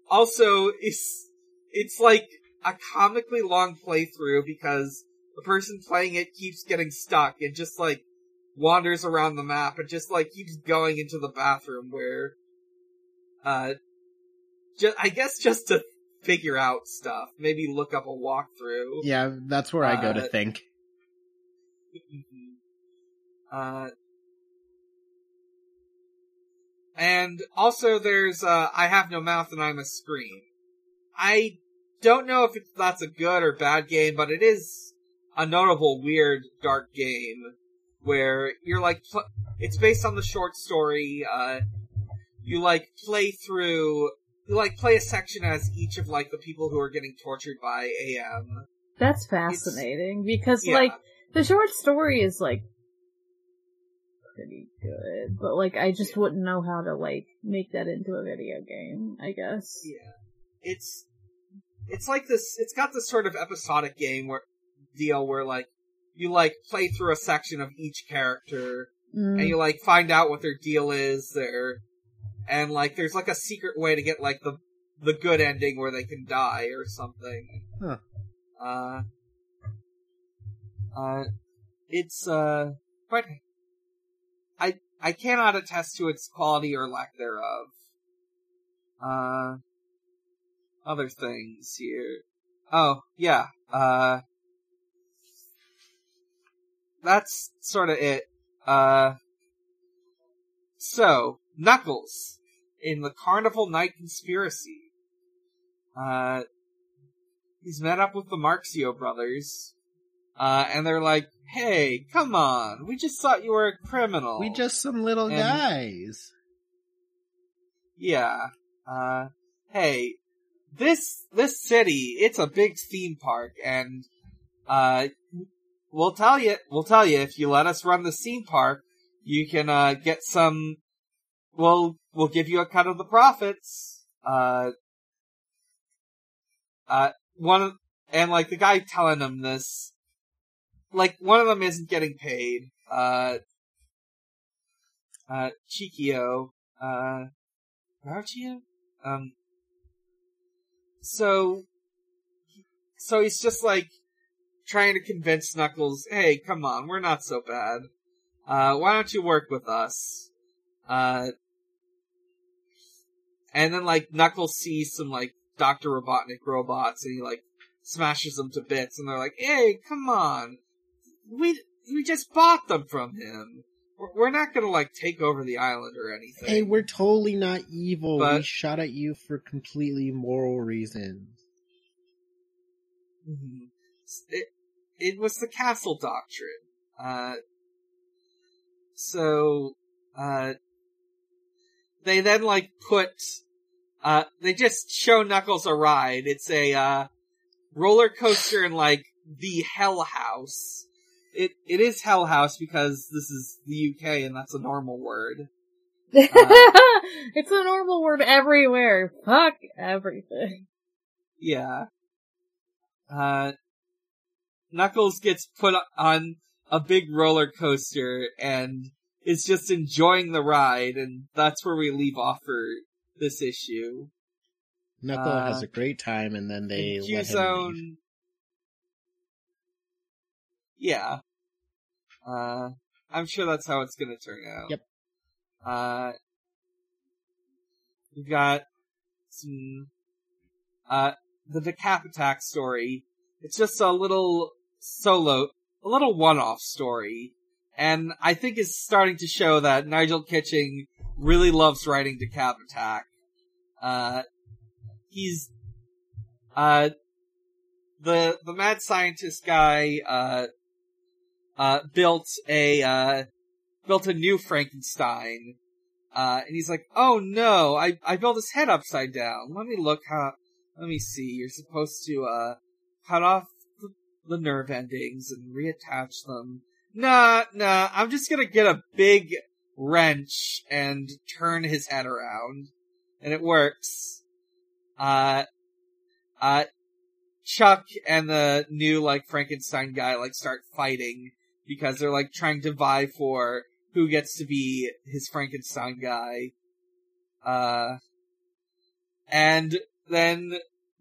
C: also is, it's like a comically long playthrough because the person playing it keeps getting stuck and just like wanders around the map and just like keeps going into the bathroom where uh just I guess just to figure out stuff, maybe look up a walkthrough.
A: Yeah, that's where I go to
C: Uh,
A: think.
C: Mhm. Uh and also there's uh I have no mouth and I must scream. I don't know if it's, that's a good or bad game, but it is a notable weird dark game where you're like it's based on the short story uh you like play through you like play a section as each of like the people who are getting tortured by AM.
B: That's fascinating because
C: yeah.
B: like the short story is like pretty good, but like I just wouldn't know how to like make that into a video game, I guess.
C: Yeah. It's it's like this it's got this sort of episodic game where deal where like you like play through a section of each character
B: Mm.
C: and you like find out what their deal is there and like there's like a secret way to get like the the good ending where they can die or something.
A: Huh.
C: Uh uh it's uh quite I cannot attest to its quality or lack thereof. Uh other things here. Oh, yeah. Uh that's sort of it. Uh so, Knuckles in the Carnival Night Conspiracy. Uh, he's met up with the Marxio brothers, uh, and they're like, "Hey, come on, we just thought you were a criminal."
A: We just some little
C: And-
A: guys.
C: yeah. Uh, hey, this this city, it's a big theme park, and uh, we'll tell you, we'll tell you if you let us run the theme park, you can uh get some. We'll we'll give you a cut of the profits. Uh, uh, one of, and like the guy telling them this, like one of them isn't getting paid. Uh, uh, Chikio, uh? Um, so, so he's just like trying to convince Knuckles, hey, come on, we're not so bad. Uh, why don't you work with us? Uh, and then like Knuckles sees some like Dr. Robotnik robots and he like smashes them to bits and they're like, hey, come on. We, we just bought them from him. We're- We're not gonna like take over the island or anything.
A: Hey, we're totally not evil. we shot at you for completely moral reasons.
C: Mhm. It it was the castle doctrine. Uh, so uh, they then like put uh, they just show Knuckles a ride. It's a uh, roller coaster in like the Hell House. It it is Hell House because this is the UK and that's a normal word.
B: it's a normal word everywhere. Fuck everything.
C: Yeah. Uh, Knuckles gets put on a big roller coaster and is just enjoying the ride, and that's where we leave off for this issue.
A: Knuckle
C: Uh,
A: has a great time, and then they let him leave.
C: Yeah. Uh, I'm sure that's how it's gonna turn out.
A: Yep.
C: Uh, we've got some, uh, the Decap Attack story. It's just a little solo, a little one-off story. And I think it's starting to show that Nigel Kitching really loves writing Decap Attack. Uh, he's, uh, the, the mad scientist guy, uh, uh, built a, uh, built a new Frankenstein. Uh, and he's like, oh no, I, I built his head upside down. Let me look how, let me see, you're supposed to, uh, cut off the, the nerve endings and reattach them. Nah, nah, I'm just gonna get a big wrench and turn his head around. And it works. Uh, uh, Chuck and the new, like, Frankenstein guy, like, start fighting because they're, like, trying to vie for who gets to be his Frankenstein guy. Uh, and then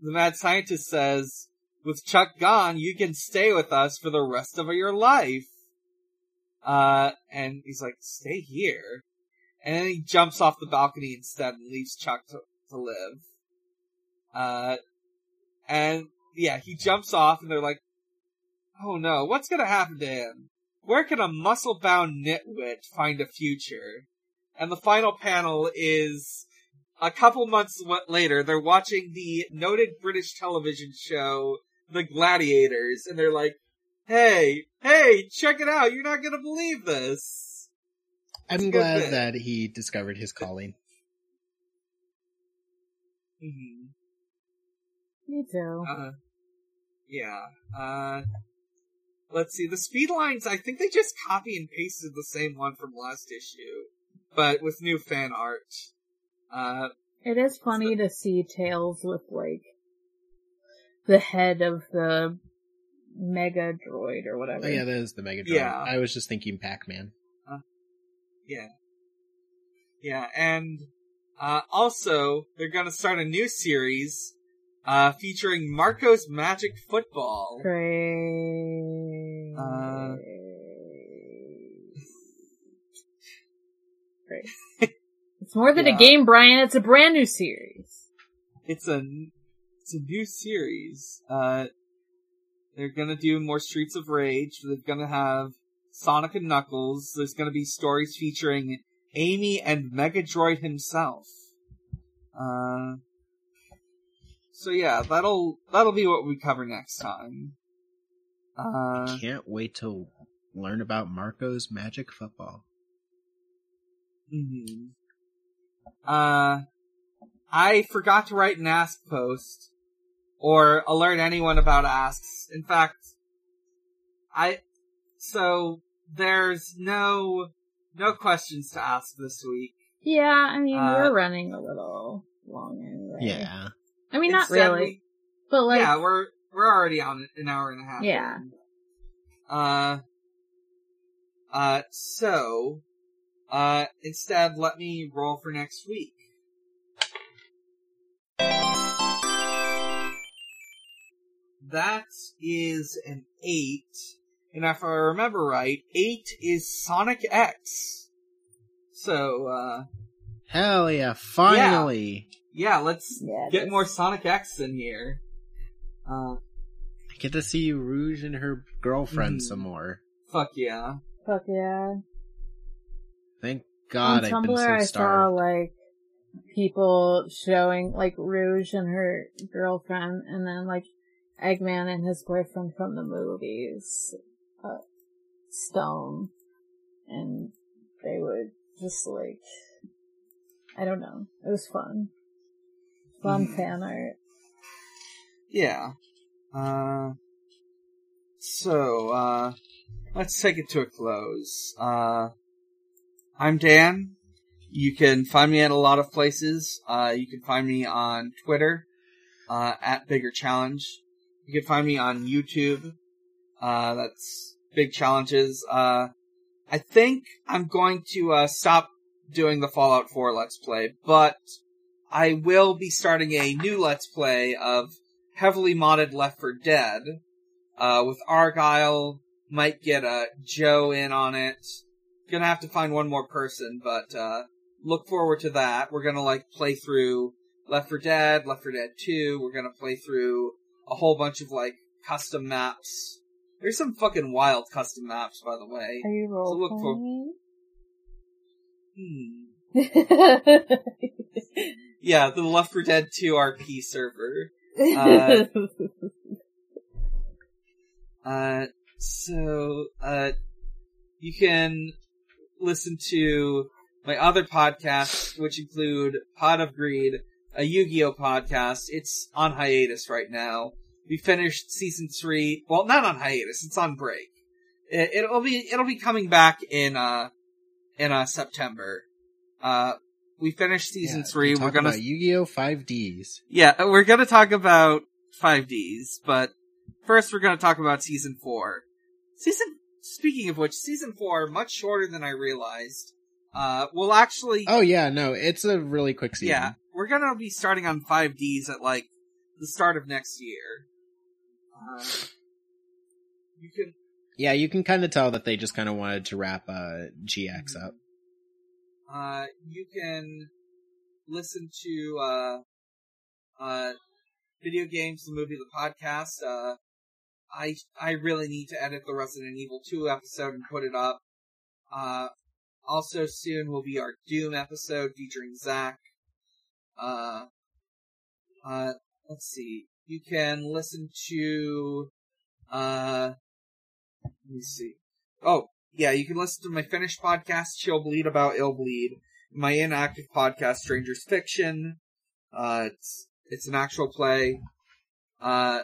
C: the mad scientist says, with Chuck gone, you can stay with us for the rest of your life. Uh, and he's like, stay here. And then he jumps off the balcony instead and leaves Chuck to, to live. Uh, and yeah, he jumps off and they're like, oh no, what's gonna happen to him? Where can a muscle bound nitwit find a future? And the final panel is a couple months wa- later, they're watching the noted British television show, The Gladiators, and they're like, hey, hey, check it out, you're not gonna believe this. It's a
A: I'm
C: good
A: glad
C: bit.
A: that he discovered his calling.
C: hmm
B: Me too.
C: Uh, yeah. Uh, let's see. The speed lines, I think they just copy and pasted the same one from last issue, but with new fan art. Uh,
B: It is funny to see Tails with like the head of the Mega Droid or whatever.
A: Oh yeah, that is the Megatron.
C: Yeah.
A: I was just thinking Pac-Man.
C: yeah. Yeah, and, uh, also, they're gonna start a new series, uh, featuring Marco's Magic Football.
B: Great.
C: Uh,
B: Great. It's more than
C: Yeah.
B: a game, Brian. It's a brand new series.
C: it's a it's a new series. Uh, they're gonna do more Streets of Rage. They're gonna have Sonic and Knuckles. There's gonna be stories featuring Amy and Megadroid himself. Uh, so yeah, that'll that'll be what we cover next time. Uh, I
A: Can't wait to learn about Marko's magic football.
C: mhm. Uh, I forgot to write an ask post or alert anyone about asks. In fact, I so there's no no questions to ask this week.
B: Yeah, I mean,
C: Uh,
B: we're running a little long anyway.
A: Yeah.
B: I mean, not
C: Instead,
B: really,
C: we-
B: but like,
C: yeah, we're we're already on an hour and a half.
B: Yeah.
C: Uh. Uh. So. Uh. Instead, let me roll for next week. That is an eight, and if I remember right, eight is Sonic X. So, uh,
A: Hell yeah, finally.
C: yeah, let's
B: Yeah,
C: get more Sonic X in here. Uh,
A: I get to see Rouge and her girlfriend
C: Mhm.
A: some more.
C: fuck yeah.
B: fuck yeah.
A: Thank God
B: On
A: I've been
B: Tumblr,
A: so
B: I saw like people showing like Rouge and her girlfriend, and then like Eggman and his boyfriend from the movies, uh, Stone, and they would just like, I don't know, it was fun, fun
C: Mhm.
B: fan art.
C: Yeah. Uh, so, uh, let's take it to a close. Uh, I'm Dan. You can find me at a lot of places. Uh, you can find me on Twitter, uh, at Bigger Challenge. You can find me on YouTube. Uh, that's Big Challenges. Uh, I think I'm going to, uh, stop doing the Fallout 4 Let's Play, but I will be starting a new Let's Play of heavily modded Left 4 Dead, uh, with Argyle, might get, uh, Joe in on it. Gonna have to find one more person, but, uh, look forward to that. We're gonna, like, play through Left 4 Dead, Left 4 Dead 2, we're gonna play through a whole bunch of, like, custom maps. There's some fucking wild custom maps, by the way.
B: Are you role
C: look for- Hmm. Yeah, the Left 4 Dead 2 RP server. Uh, Uh, so, uh, you can listen to my other podcasts, which include Pod of Greed, a Yu-Gi-Oh podcast. It's on hiatus right now. We finished season three. Well, not on hiatus. It's on break. It, it'll be, it'll be coming back in, uh, in, uh, September. Uh, we finished season
A: Yeah,
C: three. We're gonna,
A: about Yu-Gi-Oh! 5Ds.
C: yeah, we're gonna talk about 5Ds, but first we're gonna talk about season four. Season, speaking of which, season four, much shorter than I realized. Uh, will actually,
A: Oh yeah, no, it's a really quick season.
C: yeah, we're gonna be starting on 5Ds at like the start of next year. Uh, you can,
A: Yeah, you can kind of tell that they just kind of wanted to wrap uh, GX up.
C: Uh, you can listen to, uh, uh, video games, the movie, the podcast. Uh, I I really need to edit the Resident Evil 2 episode and put it up. Uh, also soon will be our Doom episode featuring Zach. Uh, uh, let's see. You can listen to, uh, let me see. Oh, yeah, you can listen to my finished podcast, She'll Bleed About Ill Bleed, my inactive podcast, Strangers Fiction. Uh, it's, it's an actual play. Uh,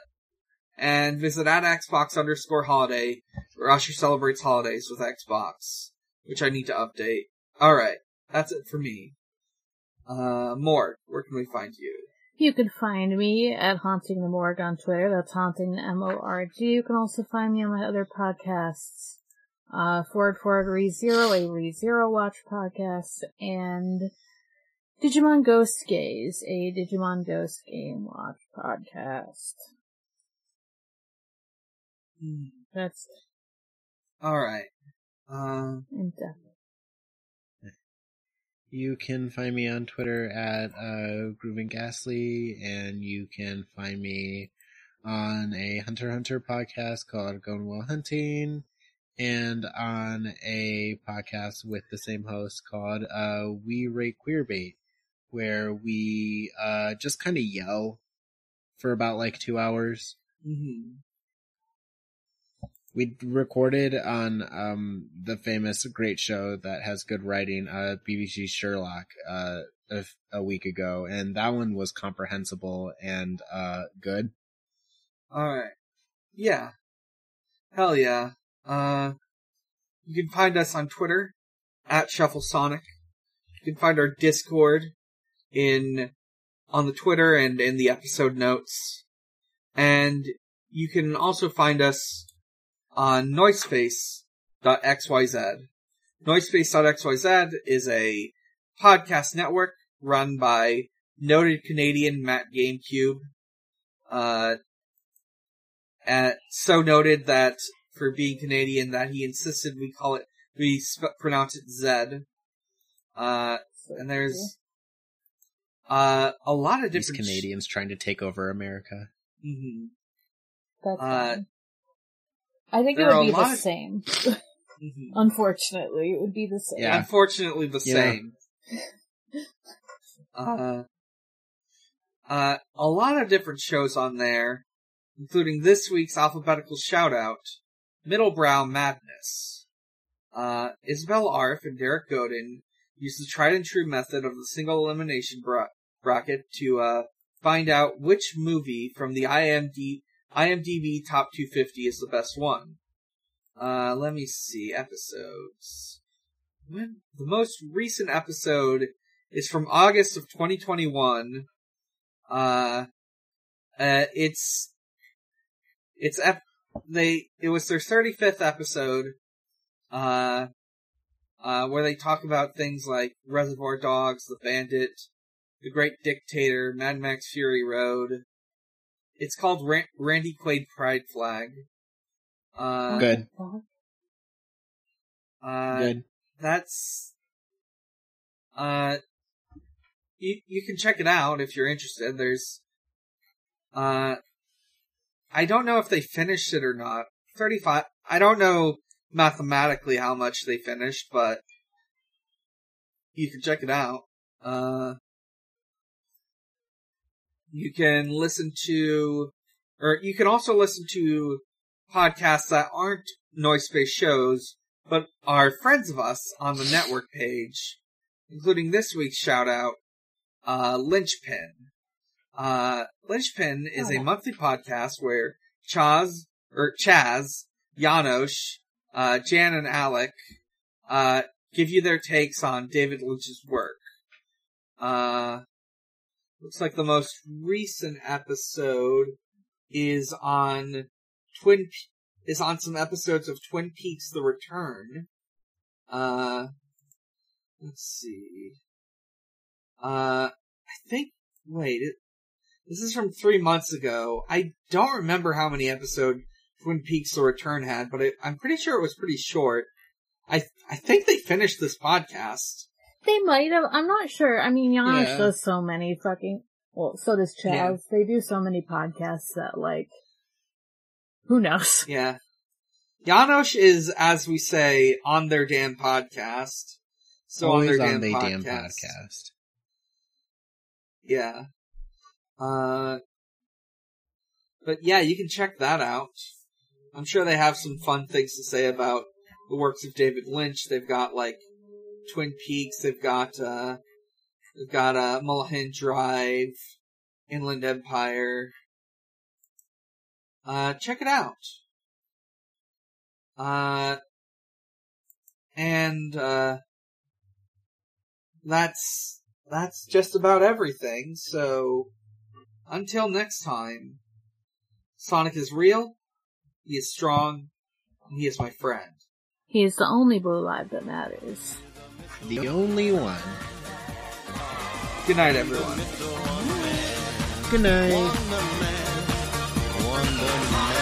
C: and visit at Xbox underscore holiday, where Usher celebrates holidays with Xbox, which I need to update. Alright, that's it for me. Uh, Morg, where can we find you?
B: You can find me at Haunting the Morgue on Twitter. That's Haunting the M-O-R-G. You can also find me on my other podcasts. Uh, Forward Forward ReZero, a ReZero Watch podcast, and Digimon Ghost Gaze, a Digimon Ghost Game Watch podcast. That's
C: Alright. Uh.
A: You can find me on Twitter at uh, Grooving Ghastly, and you can find me on a Hunter Hunter podcast called Going Well Hunting, and on a podcast with the same host called uh, We Rate Queerbait, where we uh, just kind of yell for about like two hours.
C: hmm
A: We recorded on um, the famous great show that has good writing, uh, BBC Sherlock, uh, a, a week ago, and that one was comprehensible and uh, good.
C: Alright. Yeah. Hell yeah. Uh, you can find us on Twitter, at ShuffleSonic. You can find our Discord in, on the Twitter and in the episode notes. And you can also find us on noisespace.xyz. Noisespace.xyz is a podcast network run by noted Canadian Matt GameCube. Uh, uh, so noted that for being Canadian that he insisted we call it, we sp- pronounce it Zed. Uh, and there's, uh, a lot of
A: These
C: different
A: Canadians trying to take over America.
C: hmm
B: That's
C: Uh.
B: I think it would be the
C: of-
B: same.
C: hmm
B: Unfortunately, it would be the same.
A: Yeah.
C: Unfortunately, the
A: Yeah.
C: same. uh, uh, a lot of different shows on there, including this week's alphabetical shoutout, Middlebrow Madness. Uh, Isabel Arf and Derek Godin use the tried and true method of the single elimination bra- bracket to, uh, find out which movie from the IMD- IMDb top 250 is the best one. Uh, let me see, episodes. When the most recent episode is from August of 2021. Uh, uh, it's, it's, ep- they, it was their 35th episode, uh, uh, where they talk about things like Reservoir Dogs, The Bandit, The Great Dictator, Mad Max Fury Road. It's called Ran- Randy Quaid Pride Flag. Uh,
A: Good.
C: Uh,
A: Good.
C: that's uh you you can check it out if you're interested there's uh i don't know if they finished it or not 35 i don't know mathematically how much they finished but you can check it out uh you can listen to or you can also listen to podcasts that aren't noise space shows but are friends of us on the network page, including this week's shout out, uh, Lynchpin. Uh, Lynchpin is a
B: Oh.
C: monthly podcast where Chaz, or Chaz, Janosch, uh, Jan and Alec, uh, give you their takes on David Lynch's work. Uh, looks like the most recent episode is on Twin Pe- is on some episodes of Twin Peaks: The Return. Uh, let's see. Uh, I think. Wait, it, this is from three months ago. I don't remember how many episode Twin Peaks: The Return had, but it, I'm pretty sure it was pretty short. I I think they finished this podcast.
B: They might have. I'm not sure. I mean, Janosch
A: Yeah.
B: does so many fucking. Well, so does Chaz.
C: Yeah.
B: They do so many podcasts that, like, who knows?
C: Yeah. Janosch is, as we say, on their damn podcast. So
A: Always
C: on their
A: on
C: damn,
A: the
C: podcast.
A: damn podcast.
C: Yeah. Uh, but yeah, you can check that out. I'm sure they have some fun things to say about the works of David Lynch. They've got like Twin Peaks. They've got uh, they've got uh, Mulholland Drive, Inland Empire. Uh, check it out. Uh, and uh, that's that's just about everything. So until next time, Sonic is real. He is strong. And he is my friend.
B: He is the only blue light that matters.
A: The only one.
C: Good night, everyone.
A: Good night.
D: Wonder Man, Wonder Man.